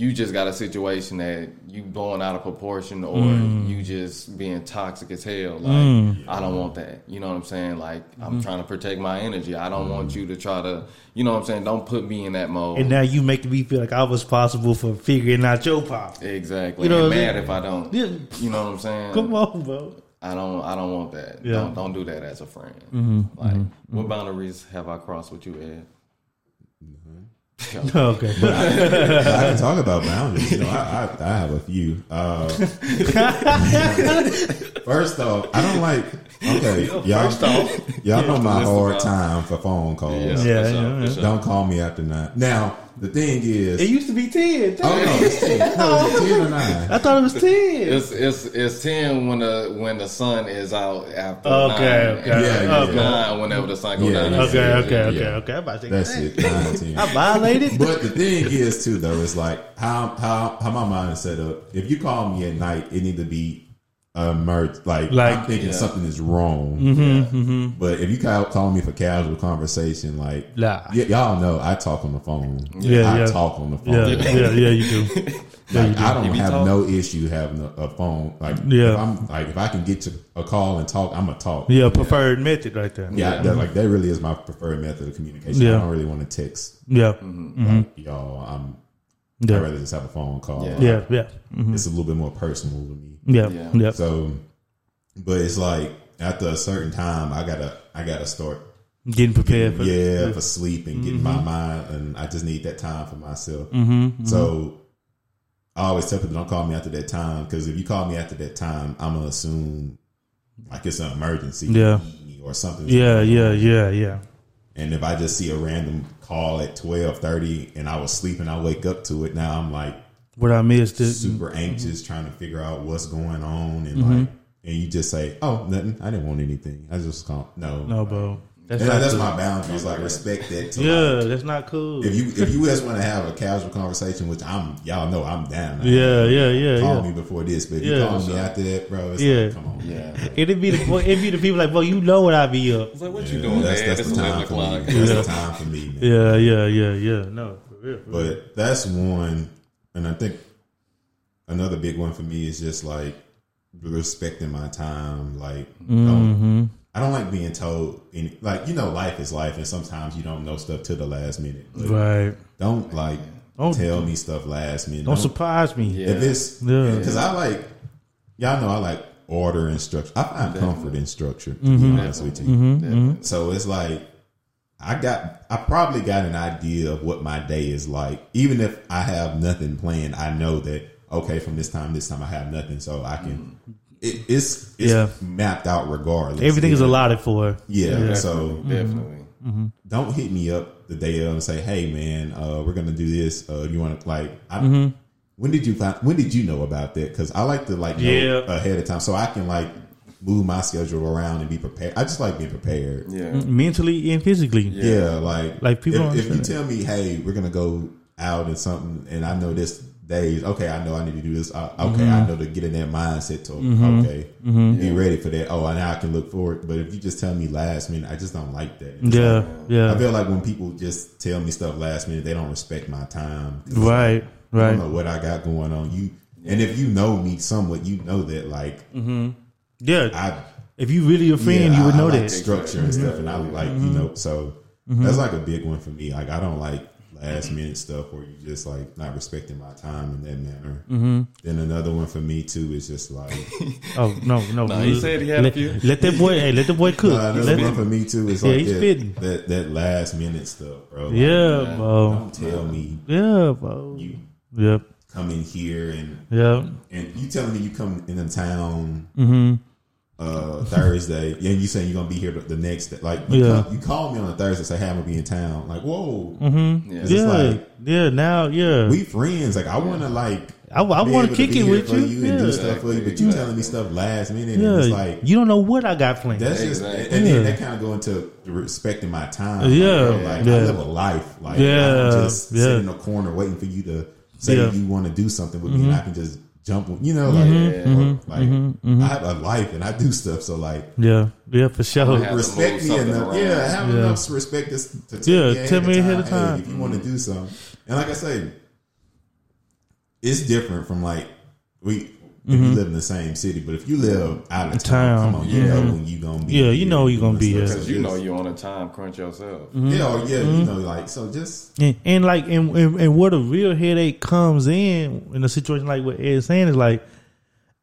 you just got a situation that you blowing out of proportion or Mm. you just being toxic as hell, like I don't want that. You know what I'm saying? Like Mm-hmm. I'm trying to protect my energy. I don't want you to try to, you know what I'm saying? Don't put me in that mode. And now you making me feel like I was possible for figuring out your problem. exactly. You know and what I'm mad if I don't. Yeah. You know what I'm saying? Come on, bro. I don't. I don't want that. Yeah. Don't don't do that as a friend. Mm-hmm. like, what boundaries have I crossed with you, Ed? [LAUGHS] Okay. I can talk about boundaries. You know, I, I, I have a few. Uh, [LAUGHS] first off, I don't like. Okay, y'all, y'all know my hard time for phone calls. Yeah, for yeah, sure, yeah. Don't call me after nine. Now, the thing is, It used to be ten. oh no, it's ten. [LAUGHS] No, is it ten or nine? I thought it was ten. It's it's it's ten when the when the sun is out after Okay, nine. okay, Yeah, yeah, okay. nine whenever the sun goes Yeah, down. yeah, Okay, yeah, okay, yeah, okay, yeah. okay. I'm about to say That's it. Nine, ten. I violated. But the thing is too though, it's like how how how my mind is set up. If you call me at night, it need to be emerged. Like, Like- I'm thinking Yeah. something is wrong. Mm-hmm, mm-hmm, But if you call, call me for casual conversation, like Nah. y- y'all know, I talk on the phone. Yeah, I yeah. talk on the phone. Yeah, yeah, yeah, you do. [LAUGHS] Like, I don't have talk- no issue having a, a phone. Like, Yeah. if I'm like, if I can get to a call and talk, I'm gonna talk. Yeah, preferred method right there. Yeah, that, mm-hmm. like that really is my preferred method of communication. Yeah. I don't really want to text Yeah, mm-hmm. like, y'all. I'm. I'd rather just have a phone call. Yeah. yeah, yeah. It's a little bit more personal to me. Yeah, Yeah. yeah. So, but it's like after a certain time, I gotta, I gotta start, Getting prepared for yeah, for sleep and getting Mm-hmm. my mind, and I just need that time for myself. So, I always tell people don't call me after that time because if you call me after that time, I'm gonna assume like it's an emergency, Yeah. You need me or something. Yeah, yeah, yeah, yeah. And if I just see a random call at twelve thirty and I was sleeping, I wake up to it. Now I'm like What I missed is super anxious, trying to figure out what's going on, and Mm-hmm. like, and you just say, "Oh, nothing. I didn't want anything. I just call no, no, bro. That's And not that's my boundaries. Like respect that. To Yeah, like, that's not cool. if you if you just want to have a casual conversation, which I'm, y'all know I'm down. Yeah, yeah, yeah, Call yeah. me before this, but if Yeah. you call me after that, bro, it's Yeah. like, come on. Yeah. It'd be the boy- it'd be the people like, bro, you know what I be up. It's like, what Yeah, you doing, that's, man? that's It's the time for me. o'clock. That's the time for me, man. Yeah, yeah, yeah, yeah. No, for real. for real. But that's one, and I think another big one for me is just like respecting my time. Like, Mm-hmm. don't, I don't like being told any, like you know, life is life, and sometimes you don't know stuff to the last minute. But right. don't like Don't- tell me stuff last minute. Don't surprise me. Yeah. if it's Yeah. because I like y'all know I like order and structure. I find comfort in structure. To Mm-hmm. be honest with you. Definitely. So it's like I got I probably got an idea of what my day is like. Even if I have nothing planned, I know that okay, from this time this time I have nothing, so I can. It, it's it's Yeah. mapped out regardless. Everything is Yeah. allotted for. Yeah, so Definitely. Mm-hmm. don't hit me up the day of and say, "Hey, man, uh, we're gonna do this. Uh, you want to like?" I, Mm-hmm. When did you find? When did you know about that? Because I like to like know Yeah. ahead of time so I can like move my schedule around and be prepared. I just like being prepared. Yeah. Mentally and physically. Yeah, like Like, people If, if you tell me, "Hey, we're gonna go out and something," and I know this days, okay, I know I need to do this. Uh, okay, Mm-hmm. I know to get in that mindset to okay, be ready for that. Oh, now I can look forward. But if you just tell me last minute, I just don't like that. It's Yeah, like- yeah. I feel like when people just tell me stuff last minute, they don't respect my time. Right, I right. don't know what I got going on. You and if you know me somewhat, you know that like Yeah. I if you really a friend, yeah, you would I- know I like that. structure and stuff, and I like you know. So that's like a big one for me. Like I don't like last minute stuff where you just like not respecting my time in that manner. Then another one for me too is just like [LAUGHS] Oh no, no. No, he said he had a let, few. Let that boy. Hey, let the boy cook. uh, another Let- one for me too is Yeah, like he's that, that that last minute stuff, bro. Like, yeah, bro. don't tell me Yeah, bro. you Yep. come in here and Yep. and you telling me you come in the town Mm-hmm. Uh Thursday, [LAUGHS] and you saying you're gonna be here the, the next day. Like you, Yeah. call, you call me on a Thursday, say, "Hey, I'm gonna be in town." Like, whoa, Mm-hmm. Yeah. It's Yeah, like- yeah. Now, yeah. we friends. Like, I want to like. I, I want to kick it with for you. and do Yeah. stuff for you, but you telling me stuff last minute, Yeah, and it's like you don't know what I got planned. That's just, Exactly. and, and Yeah. then that kind of go into respecting my time. Yeah, like, like, yeah. I live a life. Like, Yeah, I'm just yeah. sitting in a corner waiting for you to say Yeah. Mm-hmm. you want to do something with me, and I can just jump. You know, like, mm-hmm. or, mm-hmm. like mm-hmm. I have a life and I do stuff. So like, yeah, yeah, for sure. respect me something enough. around. Yeah, have Yeah. enough respect to, to tell Yeah, me tell me ahead of Hey, time. if you want to do something. And like I say, it's different from like we. If you live in the same city, but if you live out of town, Mm-hmm. Town, come on, you yeah. know when you gonna be. Yeah, you know you doing gonna be stuff. So Because you know you're on a time crunch yourself. yeah, or yeah, Mm-hmm. you know, like so. Just And, and like, and, and, and where the real headache comes in in a situation like what Ed's saying is like,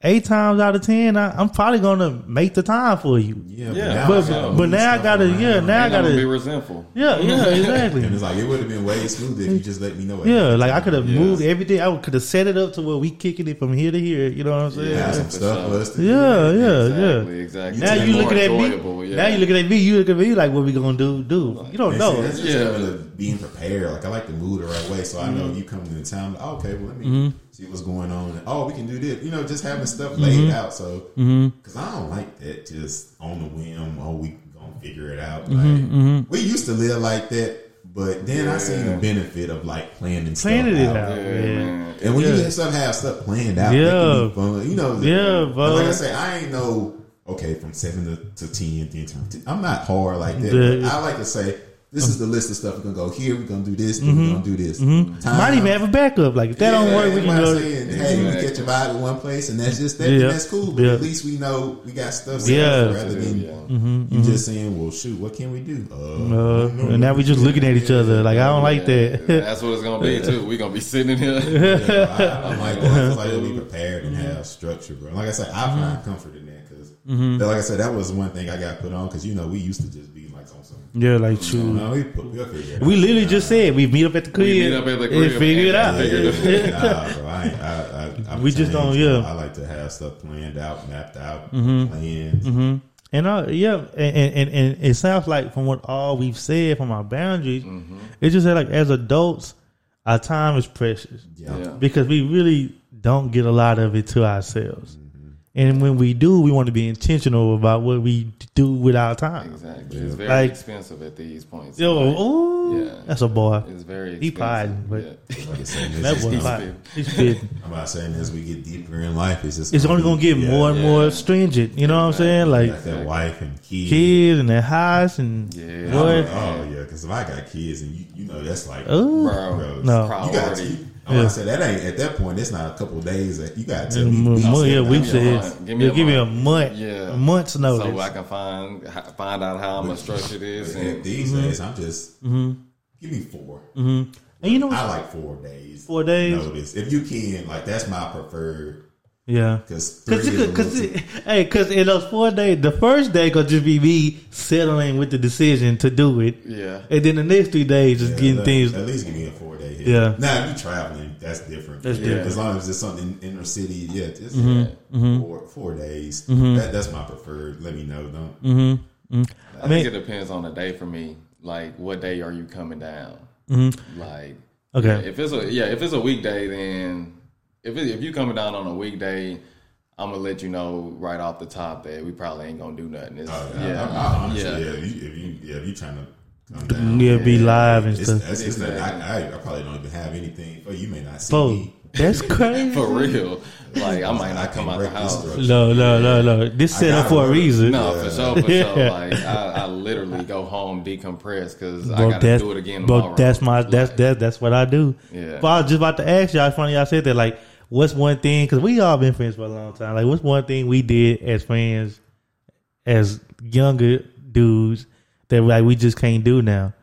eight times out of ten, I, I'm probably gonna make the time for you. yeah, Yeah, now But I gotta but now I gotta around. yeah now I Ain't gonna be resentful. yeah yeah exactly And it's like it would have been way smoother if you just let me know. ahead yeah like I could have Yeah. moved everything I could have set it up to where we kicking it from here to here. You know what I'm saying? have Yeah some stuff sure. for us to do. yeah yeah. Exactly, exactly. Now you more looking at me. yeah. Now you looking at me. You looking at me like what we gonna do? Do you don't And know? see, that's just Yeah. having to being prepared. Like I like to move the right way, so I Mm-hmm. know you come to the town. Like, okay, well let me see what's going on. And, oh, we can do this. You know, just having stuff mm-hmm. laid out. So mm-hmm. because I don't like that just on the whim. Oh, we gonna figure it out. Mm-hmm, like we used to live like that, but then I seen the benefit of like planning Planning stuff it out. out. Yeah, Yeah. And when Yeah. you have stuff have stuff planned out, Yeah. yeah, can be fun. You know, Yeah, and bro. Like I say, I ain't no okay from seven to, to ten, then to I'm not hard like that. The- but I like to say this is oh. the list of stuff we're gonna go here. We're gonna do this. then We're mm-hmm. gonna do this. Mm-hmm. Time- Might even have a backup. Like if that don't work, we can everybody go. Saying, hey, we Exactly. catch a vibe at one place, and that's just that. Yeah. and that's cool. But Yeah. at least we know we got stuff set Yeah. up rather than Yeah. Mm-hmm, you just saying, "Well, shoot, what can we do?" Uh, Uh, and now we're just looking at each other like I don't like that. That's what it's gonna be too. We gonna be sitting in here. Yeah, I, I'm like, well, I feel like [LAUGHS] it'll be prepared and have structure, bro. Like I said, I find comfort in that because, like I said, that was one thing I got put on because you know we used to just be like on some. Yeah, like You true. know, we put, we'll figure We out. literally just said we meet up at the crib. We meet up at the crib and figure it out. figure [LAUGHS] it nah, I, I, I, I'm We just don't- you, yeah. I like to have stuff planned out, mapped out, Mm-hmm. planned. And uh, yeah, and, and and it sounds like from what all we've said from our boundaries, it's just that like as adults, our time is precious Yeah. Yeah. because we really don't get a lot of it to ourselves. And when we do, we want to be intentional about what we do with our time. Exactly. It's very Like- expensive at these points. Yo, Like, ooh, Yeah. that's a boy. It's very He expensive. but- yeah. Like I said, it's That just boy gonna- fine. He's spitting. I'm not saying as we get deeper in life, it's just It's only gonna get yeah, more and yeah. more stringent. You know what I'm saying? You Like got that wife and kids. kids and their house and Yeah. boy. Oh yeah, because if I got kids and you, you know that's like, Ooh. Bro, bro, No. you got priority. To. I said that ain't at that point. It's not a couple days. That you got to tell me. Mm, weeks mo- yeah, we. Give me a said month. Give me yeah, a give me a month. month, Yeah. a month's notice. So I can find find out how I'm gonna structure this And and these Mm-hmm. days, I'm just give me 4 and you know, I like four days. Four days? notice if you can. Like that's my preferred. Yeah. Because Cause, you could- cause, [LAUGHS] hey, cause in those four days, the first day gonna just be me settling with the decision to do it, yeah. and then the next three days just getting things. At least give me a four day. Hit. Yeah. Now if you traveling, that's different. That's Yeah, different. As long as it's something in inner city, yeah, it's Mm-hmm. four four days. That, that's my preferred. Let me know. Don't. Mm-hmm. I think it depends on the day for me. Like, what day are you coming down? Like, Okay. yeah, if it's a yeah, if it's a weekday, then if it, if you coming down on a weekday, I'm gonna let you know right off the top that we probably ain't gonna do nothing. It's, Uh, yeah, I, I, honestly, yeah. yeah. If you, if you, yeah, if you trying to come down, Yeah, be live and it's, stuff. That's, it's not, Exactly. I, I, I probably don't even have anything for you. You may not see Fo, me. that's [LAUGHS] crazy. for real. Like, I might I not come can't out the house. No, no, no, no. This set up gotta for a reason. No, for sure, for sure. Like, I, I literally go home decompress because I gotta that's, do it again bro, tomorrow. that's my that's Like, that, that's what I do. Yeah. But I was just about to ask y'all. It's funny y'all said that. Like, what's one thing? Because we all been friends for a long time. Like, what's one thing we did as friends, as younger dudes that like we just can't do now?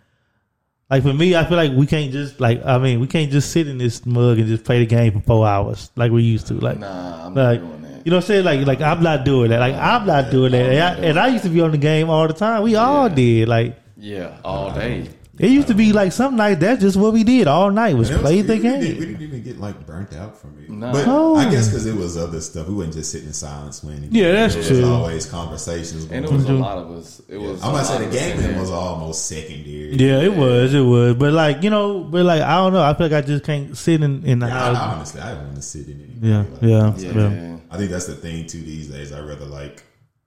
Like for me, I feel like we can't just like I mean we can't just sit in this mug and just play the game for four hours like we used to. Like, Nah, I'm like not doing that. you know what I'm saying? Like like I'm not doing that. Like I'm not doing that. And I, and I used to be on the game all the time. We all did. Like Yeah, all day. It used to be like some nights that's just what we did all night was was- play the we didn't- game. We didn't even get like burnt out from it. No. But No. I guess because it was other stuff. We wasn't just sitting in silence playing. the Yeah, that's There true. was always conversations. And it going was a lot of us. It was. I'm a about to say the of us in gambling there. was almost secondary. Yeah, it was, it was. But like, you know, but like I don't know. I feel like I just can't sit in, in the Yeah, I, I house. honestly, I don't want to sit in it. Yeah, Like, yeah, Yeah. yeah. I think that's the thing too these days. I rather like,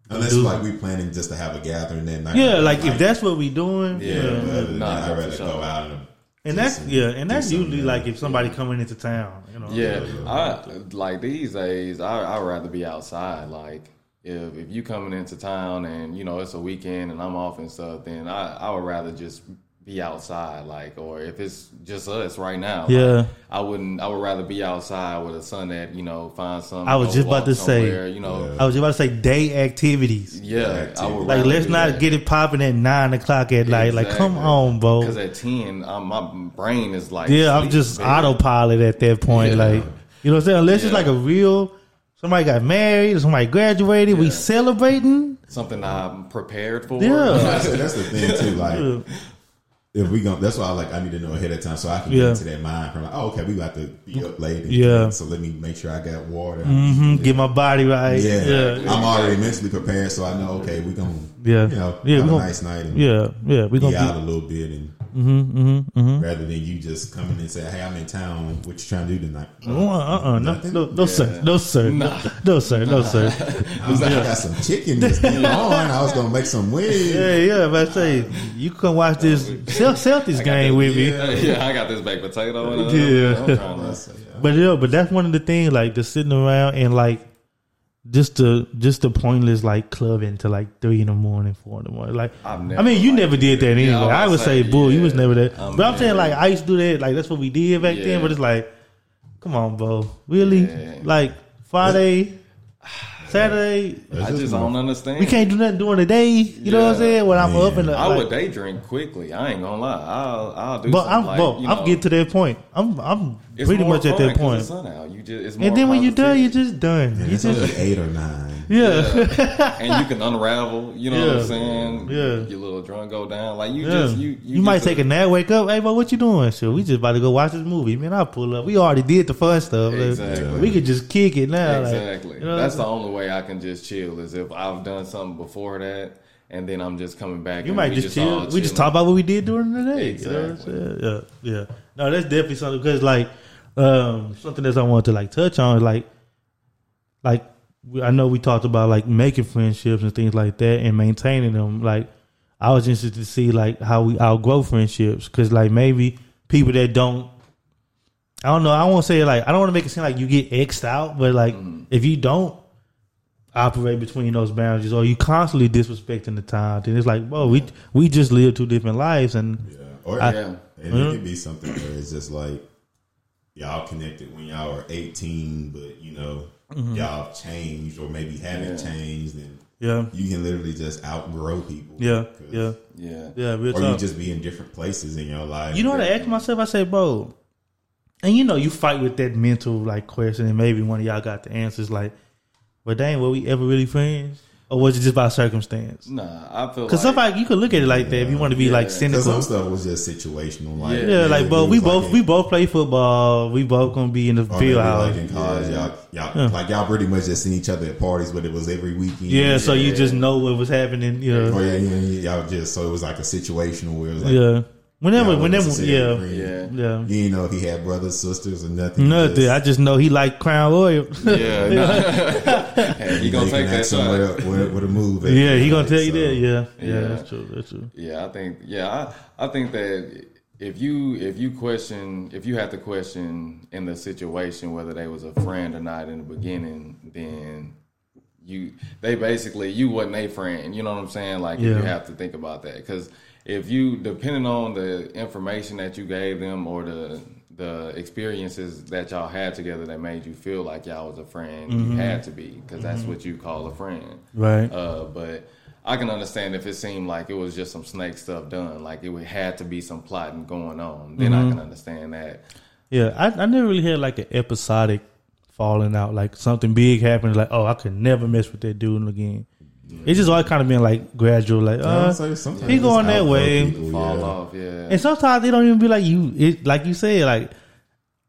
unless Do- like we planning just to have a gathering that night. Yeah, like if that's what we doing, Yeah. yeah, yeah. but Nah, I'd rather sure. go out and And that's just yeah, and that's usually else. like if somebody coming into town, you know. Yeah, I like these days. I I'd rather be outside. Like if if you coming into town and you know it's a weekend and I'm off and stuff, then I I would rather just be outside. Like or if it's just us right now, Yeah. like, I wouldn't. I would rather be outside with a son that you know find some. I was just about to say- you know. Yeah. I was just about to say day activities. Yeah, I would Like let's not that. get it popping at nine o'clock at night. Like come on, bro. Because at ten, um, my brain is like Yeah, I'm just man. autopilot at that point. Yeah. Like you know what I'm saying? Unless it's like a real somebody got married somebody graduated, we celebrating. something I'm prepared for. Yeah. that's, that's the thing too. Like if we go, that's why I like I need to know ahead of time so I can Yeah. get into that mind from like, oh, okay, we got to be up late. and- Yeah. So let me make sure I got water. hmm Get my body right. Yeah. Yeah. I'm already mentally prepared, so I know okay, we gonna Yeah. you know Yeah, have we a gonna- nice night and Yeah. Yeah. We be gonna out be. a little bit and. Mm-hmm, mm-hmm, mm-hmm. Rather than you just coming and say, "Hey, I'm in town. What you trying to do tonight?" Uh uh no Nothing? no no sir no sir no, no sir no sir [LAUGHS] I was like, I got some chicken that's [LAUGHS] on. I was gonna make some wings. yeah yeah but I say you come watch this Cel- Celtics game with me Yeah. yeah, I got this baked potato. And, uh, Yeah. I'm trying to, [LAUGHS] But yeah, but that's one of the things, like just sitting around and like just the just the pointless like clubbing to like three in the morning, four in the morning. Like I've I never mean, you never did that anyway. Yeah, I I would say, saying, bull, you was never that. Um, but I'm saying like I used to do that. Like that's what we did back then. But it's like, come on, bro, really? Yeah. Like Friday, [SIGHS] Saturday, I just don't understand. we can't do nothing during the day. You know what I'm saying? When I'm Man. up in the, I like, would day drink quickly. I ain't gonna lie. I'll I'll do. but I'm, like, bro, I'm know, getting to that point. I'm, I'm it's pretty much at that point. the sun out. You just it's more And then when you're done, you're just done. And You it's just, only eight or nine. [LAUGHS] yeah. and you can unravel. You know what I'm saying? Yeah. Your little drunk go down. Like you Yeah. just you You, might just take a nap, wake up. Hey, bro, what you doing? Sure, we just about to go watch this movie. Man, I'll pull up. We already did the fun stuff. Like, Exactly. we could just kick it now. like, Exactly. you know That's the only way I can just chill is if I've done something before that, and then I'm just coming back. You and might we just chill. We just talk about what we did during the day. You know what I'm saying? Yeah, yeah. No, that's definitely something because like um, something that I want to like touch on like like I know we talked about like making friendships and things like that and maintaining them. Like I was interested to see like how we outgrow friendships because like maybe people that don't. I don't know. I won't say like I don't want to make it seem like you get xed out, but like if you don't operate between those boundaries or you constantly disrespecting the time, then it's like, well, we we just live two different lives, and Yeah. Or I- Yeah. and it could be something where it's just like y'all connected when y'all were eighteen, but you know Mm-hmm. y'all have changed or maybe haven't Yeah. changed, and yeah, you can literally just outgrow people. Yeah. yeah, Yeah. yeah. Real Or you just be in different places in your life. You know what I ask myself? I say, bro, and you know, you fight with that mental like question, and maybe one of y'all got the answers. Like, but dang, were we ever really friends, or was it just by circumstance? Nah, I feel Because like, somebody you could look at it like that if you want to be Yeah. like Because cynical. some stuff was just situational. Like, Yeah. Yeah, like, it bro, we like both in- we both play football. We both gonna be in the oh, or field house. like in college, Yeah. y'all, y'all, like y'all pretty much just seen each other at parties, but it was every weekend. Yeah, so you just know what was happening. You know, Or yeah, yeah, yeah, y'all just so it was like a situational where it was like, yeah. Whenever, y'all whenever, wasn't yeah, Yeah. yeah. You didn't know if he had brothers, sisters, or nothing. Nothing. Just- I just know he liked Crown Royal. [LAUGHS] Yeah, nah. [LAUGHS] hey, he gonna take that somewhere shot. With, with a move. yeah, he gonna Like, tell you that. Yeah, yeah, Yeah. that's true. That's true. Yeah, I think. Yeah, I, I think that if you if you question if you have to question in the situation whether they was a friend or not in the beginning, then you they basically you wasn't a friend. You know what I'm saying? Like Yeah. you have to think about that because if you depending on the information that you gave them or the the experiences that y'all had together that made you feel like y'all was a friend, you had to be because that's what you call a friend. Right. Uh, but I can understand if it seemed like it was just some snake stuff done, like it would had to be some plotting going on. Then Mm-hmm. I can understand that. Yeah, I, I never really had like an episodic falling out, like something big happened. Like, oh, I could never mess with that dude again. It's just always kind of been like gradual, like I uh, would say he it's going that way. people, Fall yeah. off, yeah. and sometimes they don't even be like you. It, like you said, like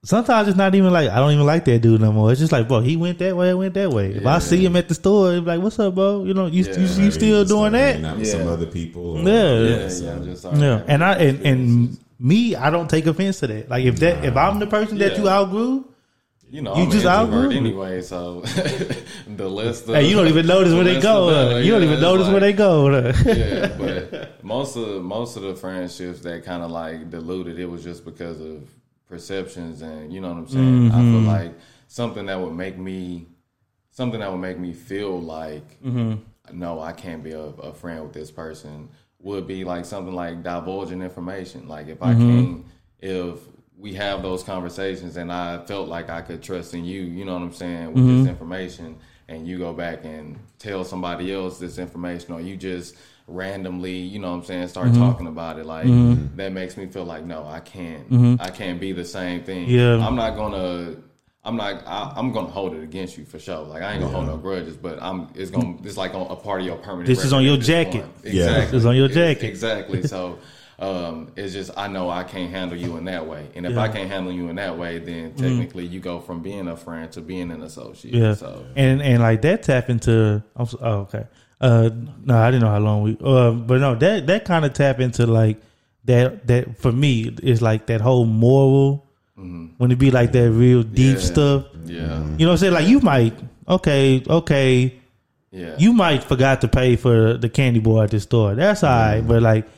sometimes it's not even like I don't even like that dude no more. It's just like, bro, he went that way, I went that way. If I see him at the store, it's like, what's up, bro? You know, you Yeah, you, you still doing start that? hanging out with some other people. or- Yeah. yeah, so- yeah, just Yeah, and I and, and me, I don't take offense to that. Like if that if I'm the person that Yeah. you outgrew, you know, You I'm just introvert anyway, so [LAUGHS] the less the hey, you don't even notice the where they go. the better, you don't even notice where they go. [LAUGHS] yeah, but most of most of the friendships that kind of like diluted, it was just because of perceptions, and you know what I'm saying. I feel mm-hmm. like something that would make me, something that would make me feel like, mm-hmm. no, I can't be a, a friend with this person, would be like something like divulging information. Like if I mm-hmm. can, if we have those conversations, and I felt like I could trust in you, you know what I'm saying, with this information and you go back and tell somebody else this information or you just randomly you know what i'm saying start Mm-hmm. talking about it like that makes me feel like no i can't i can't be the same thing Mm-hmm. Yeah. i'm not gonna i'm not I, i'm gonna hold it against you for sure like i ain't gonna hold no grudges but i'm it's gonna it's like on a part of your permanent This is on your jacket. point. Yeah. exactly This is on your jacket. exactly so um, it's just I know I can't handle you in that way, and if I can't handle you in that way, then technically you go from being a friend to being an associate. Mm-hmm. Yeah, So and and like that tap into. I'm so, oh, okay. Uh, no, I didn't know how long we. Uh, but no, that that kind of tap into like that. That for me is like that whole moral. When it be like that real deep Yeah. stuff, yeah, you know what I'm saying? Like you might, okay, okay, yeah, you might forgot to pay for the candy bar at the store. That's all right. But like,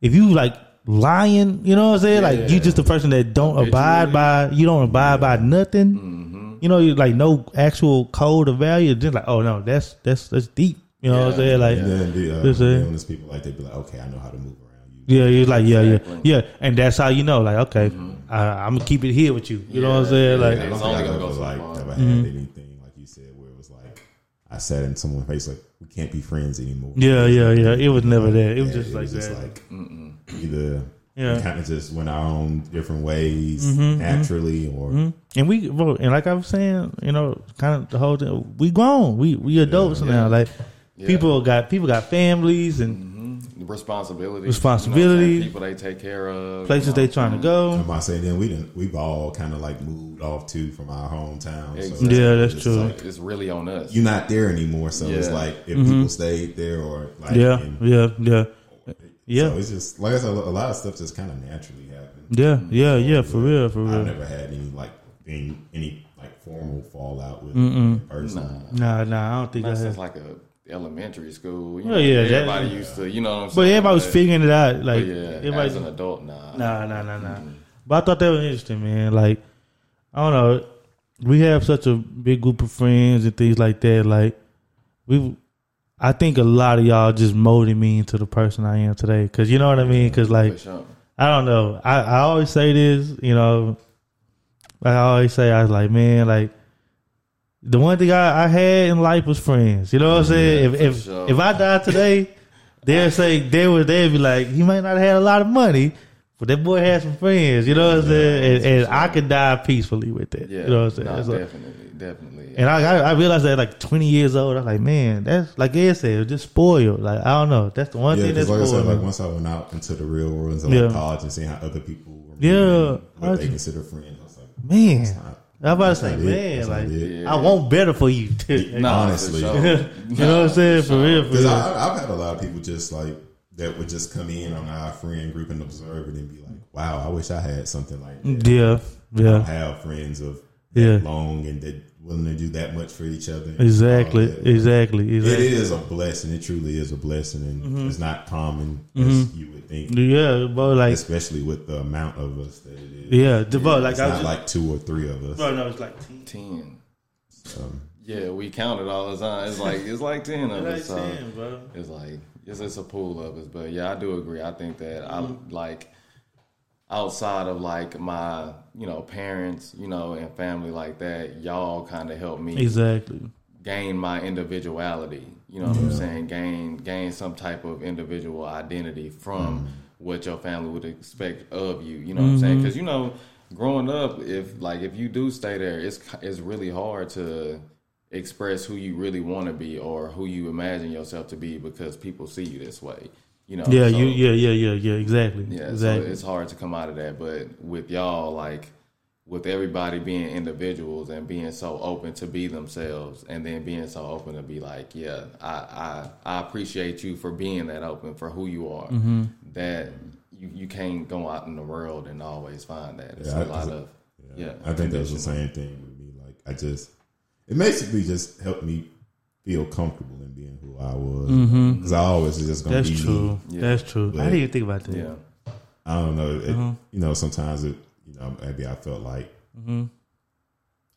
if you like lying, you know what I'm saying? Like you Yeah. just a person that don't abide by, you don't abide by nothing. You know, you like no actual code of value. Just like, oh no, that's that's that's deep. You know what I'm saying? Like, And then the, uh, This is- the people like they be like, okay, I know how to move around you. yeah, you're like, yeah, Exactly. yeah, yeah, and that's how you know, like, okay, I, I'm gonna keep it here with you. You know what I'm saying? Yeah, Like, I don't only think I've go ever so like far. ever had Mm-hmm. anything like you said where it was like I sat in someone's face like we can't be friends anymore. yeah, yeah, yeah. It was never that. It was Yeah, just like that. like either Yeah. we kind of just went our own different ways Mm-hmm, mm-hmm. naturally, or mm-hmm. And we, bro, and like I was saying, you know, kind of the whole thing. We grown. We we adults now. Like people got people got families and mm-hmm. The responsibility, Responsibility. people they take care of, places you know. they trying to go. I'm about to say then we didn't we've all kind of like moved off too from our hometown. So Exactly. Yeah, that's it's true. like, It's really on us. you're not there anymore, so it's like if people stayed there or like Mm-hmm. Yeah, and- yeah, yeah, yeah, So it's just like I said, a lot of stuff just kind of naturally happened. yeah, yeah, yeah. For real, for real. I've never had any like any, any like formal fallout with a person. Nah, nah. I don't think I Not like a elementary school. You Well, know, yeah, that- everybody used to, you know what I'm saying. But everybody was But- figuring it out. Like, yeah, everybody. as an adult, nah. Nah, nah, nah, nah. Mm-hmm. But I thought that was interesting, man. Like, I don't know. We have such a big group of friends and things like that. Like, we, I think a lot of y'all just molded me into the person I am today. Cause you know what I mean. Cause like, I don't know. I, I always say this, you know. Like I always say, I was like, man, like the one thing I, I had in life was friends. You know what I'm saying? if if sure. if I died today, they'll say they would they'd be like, he might not have had a lot of money, but that boy had some friends. You know what I'm saying? And, and I could die peacefully with that. Yeah, You know what I'm saying? nah, That's what- definitely, definitely. and I, I I realized that like 20 years old, I was like, man, that's like Ed said, it was just spoiled. Like I don't know, that's the one Yeah, thing that's because like I spoiled. said, like once I went out into the real world, into like Yeah. college, and seeing how other people were Yeah, moving, I what they just- consider friends, I was like, man, that's not- I'm about to that's say, not it. man, like. Yeah. I want better for you. [LAUGHS] Nah, honestly. sure. [LAUGHS] you know what I'm saying? For real, for Because real. I, I've had a lot of people just like that would just come in on our friend group and observe it and be like, "Wow, I wish I had something like that." Yeah, I yeah, have friends of Yeah. that long and that willing to do that much for each other. exactly, All exactly, It exactly. is a blessing. It truly is a blessing, and Mm-hmm. it's not common as you would think, Yeah, but like, especially with the amount of us that it is. yeah, the but like it's I not was like two or three of us. bro, no, it's like ten. Um, Yeah, we counted all the time. It's like it's like ten of [LAUGHS] us. So ten, bro. it's like it's, it's a pool of us. But yeah, I do agree. I think that Mm-hmm. I like outside of like my you know parents, you know, and family like that. Y'all kind of helped me Exactly. gain my individuality. You know what I'm saying? Gain gain some type of individual identity from mm. what your family would expect of you. You know what I'm mm-hmm. saying? Because you know, growing up, if like if you do stay there, it's it's really hard to express who you really want to be or who you imagine yourself to be because people see you this way. You know. Yeah, so- you yeah, yeah, yeah, yeah, exactly. yeah, exactly. so it's hard to come out of that. But with y'all, like with everybody being individuals and being so open to be themselves, and then being so open to be like, yeah, I I, I appreciate you for being that open for who you are. Mm-hmm. That you you can't go out in the world and always find that. It's Yeah, a I- lot of yeah. I think that's the same thing with me. Like I just, it basically just helped me feel comfortable in being who I was because I always was just gonna That's be true. me. Yeah. That's true. I But- didn't even think about that. Yeah, I don't know. It, Uh-huh. You know, sometimes it, you know, maybe I felt like Mm-hmm.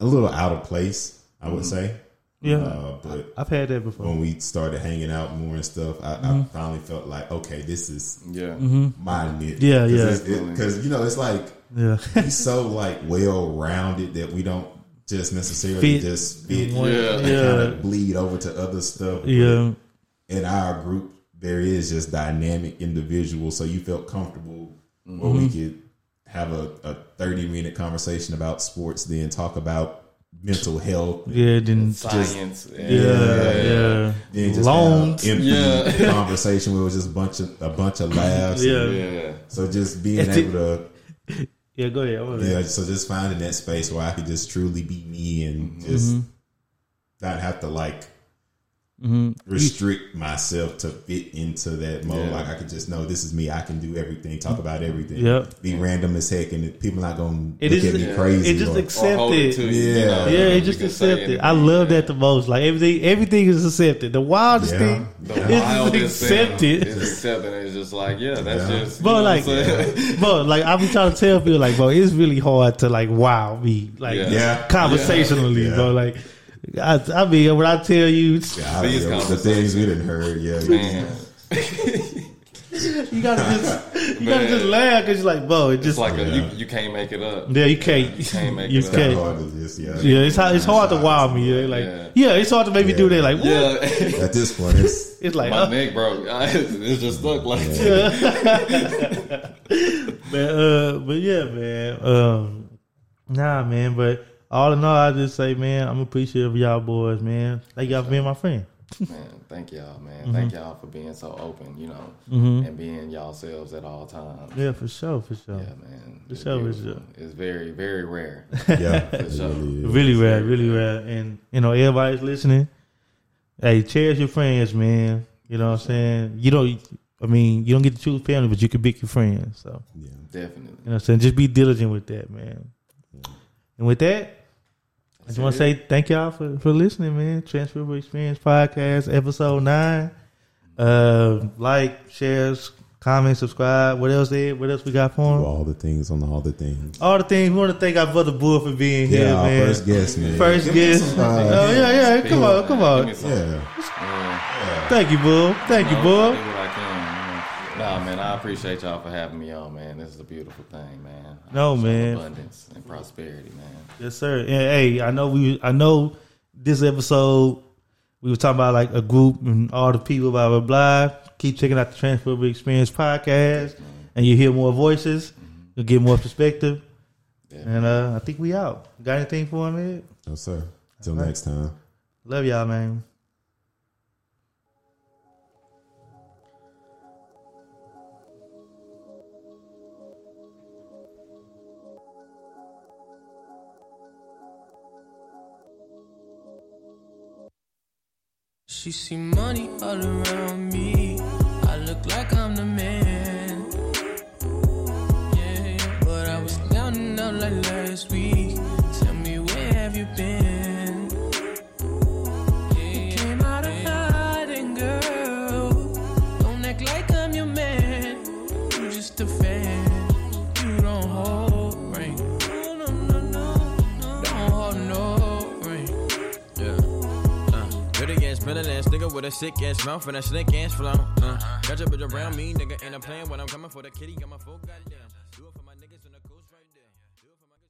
a little out of place. I would say, Yeah. uh, but I've had that before. when we started hanging out more and stuff, I, Mm-hmm. I finally felt like, okay, this is yeah, my niche. Yeah, yeah. Because you know, it's like Yeah. he's so like well rounded that we don't just necessarily Fit just fit one- Yeah. and Yeah. kind of bleed over to other stuff. But yeah. in our group, there is just dynamic individuals, so you felt comfortable where Mm-hmm. we could have a, a thirty minute conversation about sports, then talk about mental health. Yeah, then science. yeah, yeah. Then just Loans. empty Yeah. conversation where it was just a bunch of a bunch of laughs. Yeah. yeah. So just being It's- able to Yeah, go ahead. Yeah, so just finding that space where I could just truly be me and Mm-hmm. just not have to like Mm-hmm. restrict myself to fit into that mode. Yeah. Like I could just know this is me. I can do everything, talk about everything. Yep. Be random as heck, and people not gonna It look is- at me yeah. crazy. It just or- accept Or it. it you, you Yeah. know, Yeah, it just can say accept it. I love that the most. Like everything, everything is accepted. The wildest Yeah. thing The is wildest accepted. thing is accepted. It's just like, yeah, that's Yeah. just. But like, what but like, I be trying to tell people, like, bro, it's really hard to like wow me, like, Yeah. Yeah. conversationally, Yeah. bro. Like, I, I mean, when I tell you, Yeah, I- These yeah, the things we didn't heard. Yeah, Man, [LAUGHS] you gotta just, you gotta just laugh because you're like, bro, it it's just, like a, Yeah. you, you can't make it up. yeah, you can't, You can't make you it can't. of hard to just yeah. Yeah, it's hard, it's hard to wow me. Yeah, like, Yeah. yeah, it's hard to make me do that. Like, what? Yeah, [LAUGHS] At this point, it's [LAUGHS] It's like, my uh, neck broke. It's just stuck like man, uh, but yeah, man. Um, nah, man. But all in all, I just say, man, I'm appreciative of y'all boys, man. Thank y'all for being my friend. Man, thank y'all, man. Mm-hmm. Thank y'all for being so open, you know, and being y'all selves at all times. Yeah, for sure, for sure. Yeah, man. For It's sure, for sure. It's very, very rare. [LAUGHS] yeah, it sure. really. Really rare, really rare. And you know, everybody's listening. Hey, cherish your friends, man. You know what I'm saying? You don't. I mean, you don't get to choose family, but you can pick your friends. So Yeah. Definitely. you know what I'm saying? Just be diligent with that, man. And with that, I just want to say thank y'all for, for listening, man. Transferable Experience Podcast, episode nine. Uh, like, shares, comment, subscribe. What else, Ed? What else we got for Do him? all the things on all the things. All the things. We want to thank our brother Bull for being here, Yeah, our man. first guest, man. First Give guest. some, uh, oh yeah, yeah. Come on, come on. Yeah. Yeah. Thank you, Bull. Thank you, Bull. what I can. You know. Nah, man, I appreciate y'all for having me on, man. This is a beautiful thing, man. No, Show man. Abundance and prosperity, man. Yes, sir. And hey, I know we. I know this episode we were talking about like a group and all the people, blah blah blah. Keep checking out the Transferable Experience podcast, and you hear more voices. You'll get more perspective. Yeah. And uh, I think we out. Got anything for him, Ed? No, sir. Till right. next time. Love y'all, man. She see money all around me. I look like I'm the man. Yeah. But I was down and out like last week. Tell me where have you been? Dirty ass, nigga with a sick ass mouth and a slick ass flow. Uh, got your bitch around me, nigga, and I'm playing when I'm coming for the kitty. Got my full goddamn.